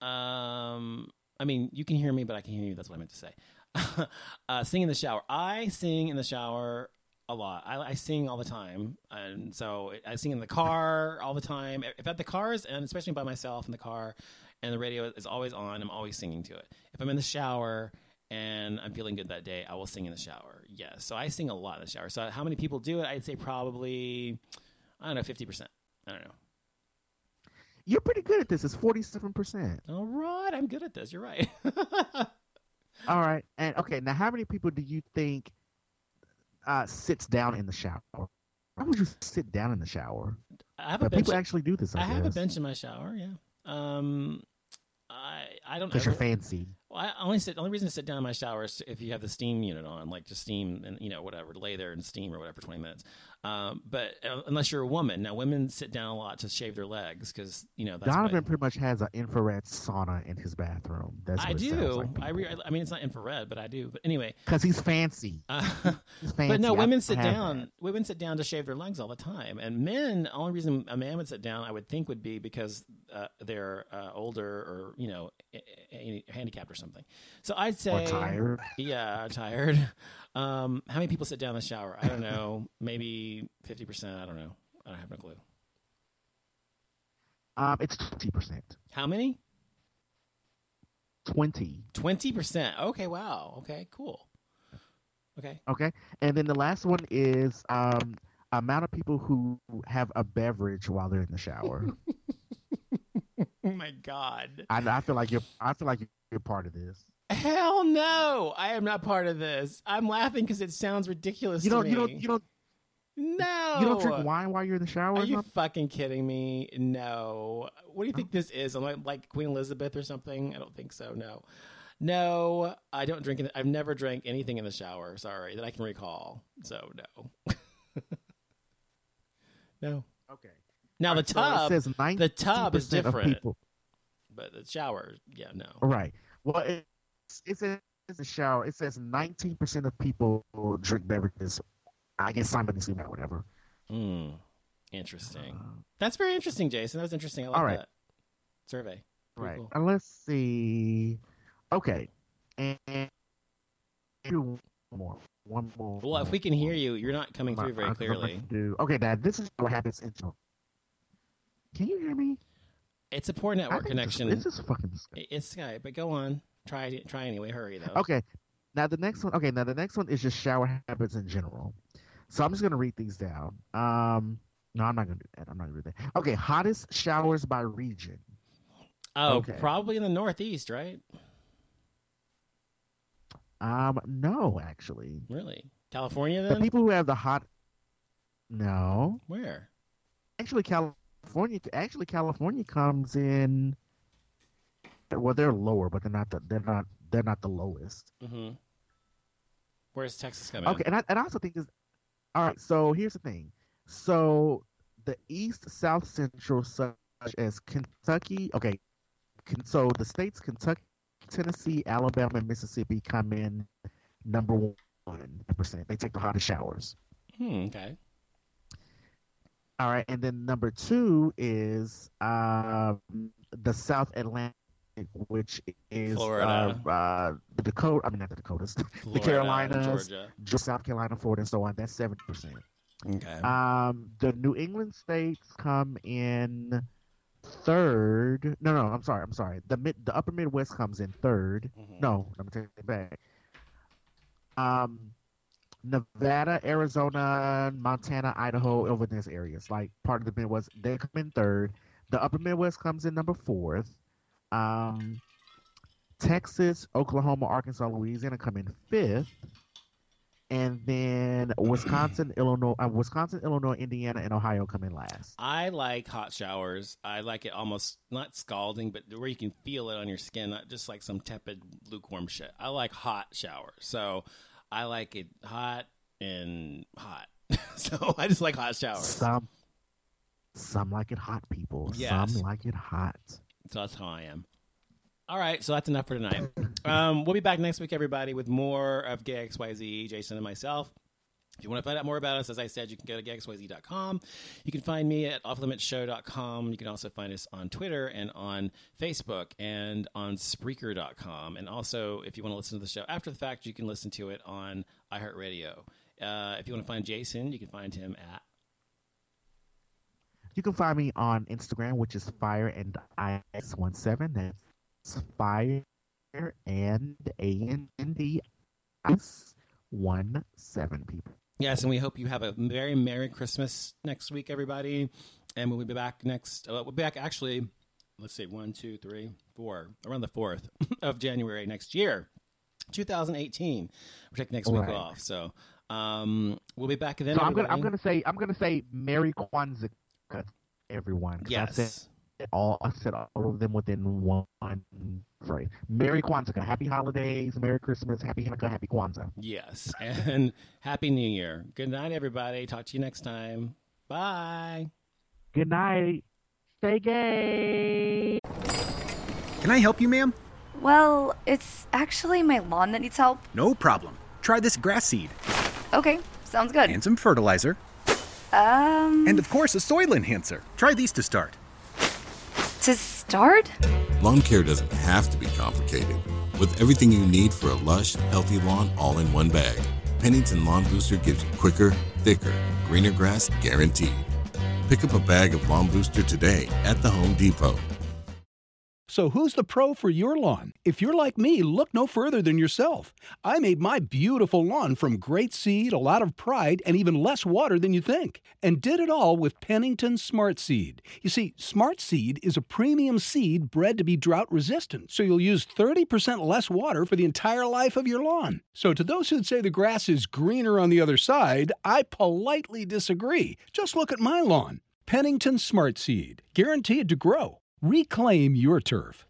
um, I mean, you can hear me, but I can hear you. That's what I meant to say. (laughs) uh, sing in the shower. I sing in the shower a lot. I, I sing all the time, and so I sing in the car all the time. If at the cars, and especially by myself in the car, and the radio is always on, I'm always singing to it. If I'm in the shower and I'm feeling good that day, I will sing in the shower. Yes, so I sing a lot in the shower. So how many people do it? I'd say probably, I don't know, fifty percent. I don't know. You're pretty good at this. It's 47 percent. All right, I'm good at this. You're right. (laughs) All right. And okay, now how many people do you think uh, sits down in the shower? Why would you sit down in the shower? I have a bench. people actually do this. I, I have a bench in my shower. Yeah. Um, I I don't. because you're fancy. Well, I only sit. The only reason to sit down in my shower is if you have the steam unit on, like just steam and you know whatever, lay there and steam or whatever for twenty minutes. Um, but uh, unless you're a woman, now women sit down a lot to shave their legs because you know that's. Donovan what, pretty much has an infrared sauna in his bathroom. That's I what it sounds do. like I re- I mean, it's not infrared, but I do. But anyway, because he's fancy. uh, He's (laughs) fancy. but no, women don't sit down. that. Women sit down to shave their legs all the time, and men. The only reason a man would sit down, I would think, would be because uh, they're uh, older or you know handicapped or something. So I'd say Or tired. Yeah, tired. (laughs) Um, how many people sit down in the shower? I don't know. (laughs) Maybe fifty percent. I don't know. I don't have no clue. Um, it's twenty percent. How many? Twenty. Twenty percent. Okay. Wow. Okay. Cool. Okay. Okay, and then the last one is um amount of people who have a beverage while they're in the shower. (laughs) Oh my god. I, I feel like you're. I feel like you're part of this. Hell no! I am not part of this. I'm laughing because it sounds ridiculous. You don't. me. You don't. You don't. No. You don't drink wine while you're in the shower. Are you fucking kidding me? No. What do you think this is? Am I like Queen Elizabeth or something? I don't think so. No. No, I don't drink. In, I've never drank anything in the shower. Sorry, that I can recall. So no. (laughs) no. Okay. Now the So tub, says the tub is 90% of different, people- but the shower, yeah, no. Right. Well, it, it says the shower. It says 19% of people drink beverages. I guess simultaneously or whatever. Hmm. Interesting. That's very interesting, Jason. That was interesting. I like All right. that survey. Very Right. cool. Uh, let's see. Okay. And, and do one more. One more. Well, if we can hear you, you're not coming through very clearly. Okay, Dad. This is what happens in. Can you hear me? It's a poor network connection. This, this is fucking disgusting. It's Skype, but go on. Try try anyway. Hurry though. Okay. Now the next one. Okay. Now the next one is just shower habits in general. So I'm just gonna read these down. Um. No, I'm not gonna do that. I'm not gonna do that. Okay. Hottest showers by region. Oh, Okay. probably in the Northeast, right? Um. No, actually, Really? California the then? people who have the hot. No, Where? actually, California. Actually, California comes in. Well, they're lower, but they're not. The, they're not. They're not the lowest. Mm-hmm. Where's Texas coming? Okay, and I, and I also think this. All right, so here's the thing. So the East, South, Central, such as Kentucky. Okay, so the states Kentucky, Tennessee, Alabama, and Mississippi come in number one percent. They take the hottest showers. Hmm, okay. All right, and then number two is um, the South Atlantic, which is Florida. Uh, uh, the Dakota. I mean, not the Dakotas, (laughs) the Carolinas, Georgia. Georgia, South Carolina, Florida, and so on. That's seventy percent. Okay. Um, the New England states come in third. No, no, I'm sorry, I'm sorry. The mid, the Upper Midwest comes in 3rd Mhm. No, let me take it back. Um, Nevada, Arizona, Montana, Idaho, over these areas, like part of the Midwest, they come in third. The Upper Midwest comes in number fourth. Um, Texas, Oklahoma, Arkansas, Louisiana come in fifth and then Wisconsin, Illinois, uh, Wisconsin, Illinois, Indiana, and Ohio come in last. I like hot showers. I like it almost not scalding, but where you can feel it on your skin, not just like some tepid, lukewarm shit. I like hot showers. So I like it hot and hot. (laughs) so I just like hot showers. Some, some like it hot, people. Yes. Some like it hot. So that's how I am. All right, so that's enough for tonight. Um, we'll be back next week, everybody, with more of Gay XYZ, Jason and myself. If you want to find out more about us, as I said, you can go to gayxyz.com. You can find me at offlimitshow.com. You can also find us on Twitter and on Facebook and on Spreaker.com. And also, if you want to listen to the show after the fact, you can listen to it on iHeartRadio. Uh, if you want to find Jason, you can find him at You can find me on Instagram, which is fire and is17. That's fire and a n d one seven people. Yes, and we hope you have a very Merry Christmas next week, everybody. And we'll be back next. Uh, we'll be back actually. Let's see, one, two, three, four, around the fourth (laughs) of January next year, 2018. We're taking next week Right. off, so um, we'll be back then. So I'm gonna gonna say I'm gonna say Merry Kwanzaa, everyone. Yes. All I said all of them within one phrase. Merry Kwanzaa, Happy Holidays, Merry Christmas, Happy Hanukkah, Happy Kwanzaa. Yes, (laughs) and Happy New Year. Good night, everybody. Talk to you next time. Bye. Good night. Stay gay. Can I help you, ma'am? Well, it's actually my lawn that needs help. No problem. Try this grass seed Okay, sounds good. and some fertilizer, Um, and of course, a soil enhancer. Try these to start. To start? Lawn care doesn't have to be complicated. With everything you need for a lush, healthy lawn all in one bag, Pennington Lawn Booster gives you quicker, thicker, greener grass guaranteed. Pick up a bag of Lawn Booster today at the Home Depot. So, who's the pro for your lawn? If you're like me, look no further than yourself. I made my beautiful lawn from great seed, a lot of pride, and even less water than you think. And did it all with Pennington Smart Seed. You see, Smart Seed is a premium seed bred to be drought resistant, so you'll use 30% less water for the entire life of your lawn. So, to those who'd say the grass is greener on the other side, I politely disagree. Just look at my lawn. Pennington Smart Seed, guaranteed to grow. Reclaim your turf.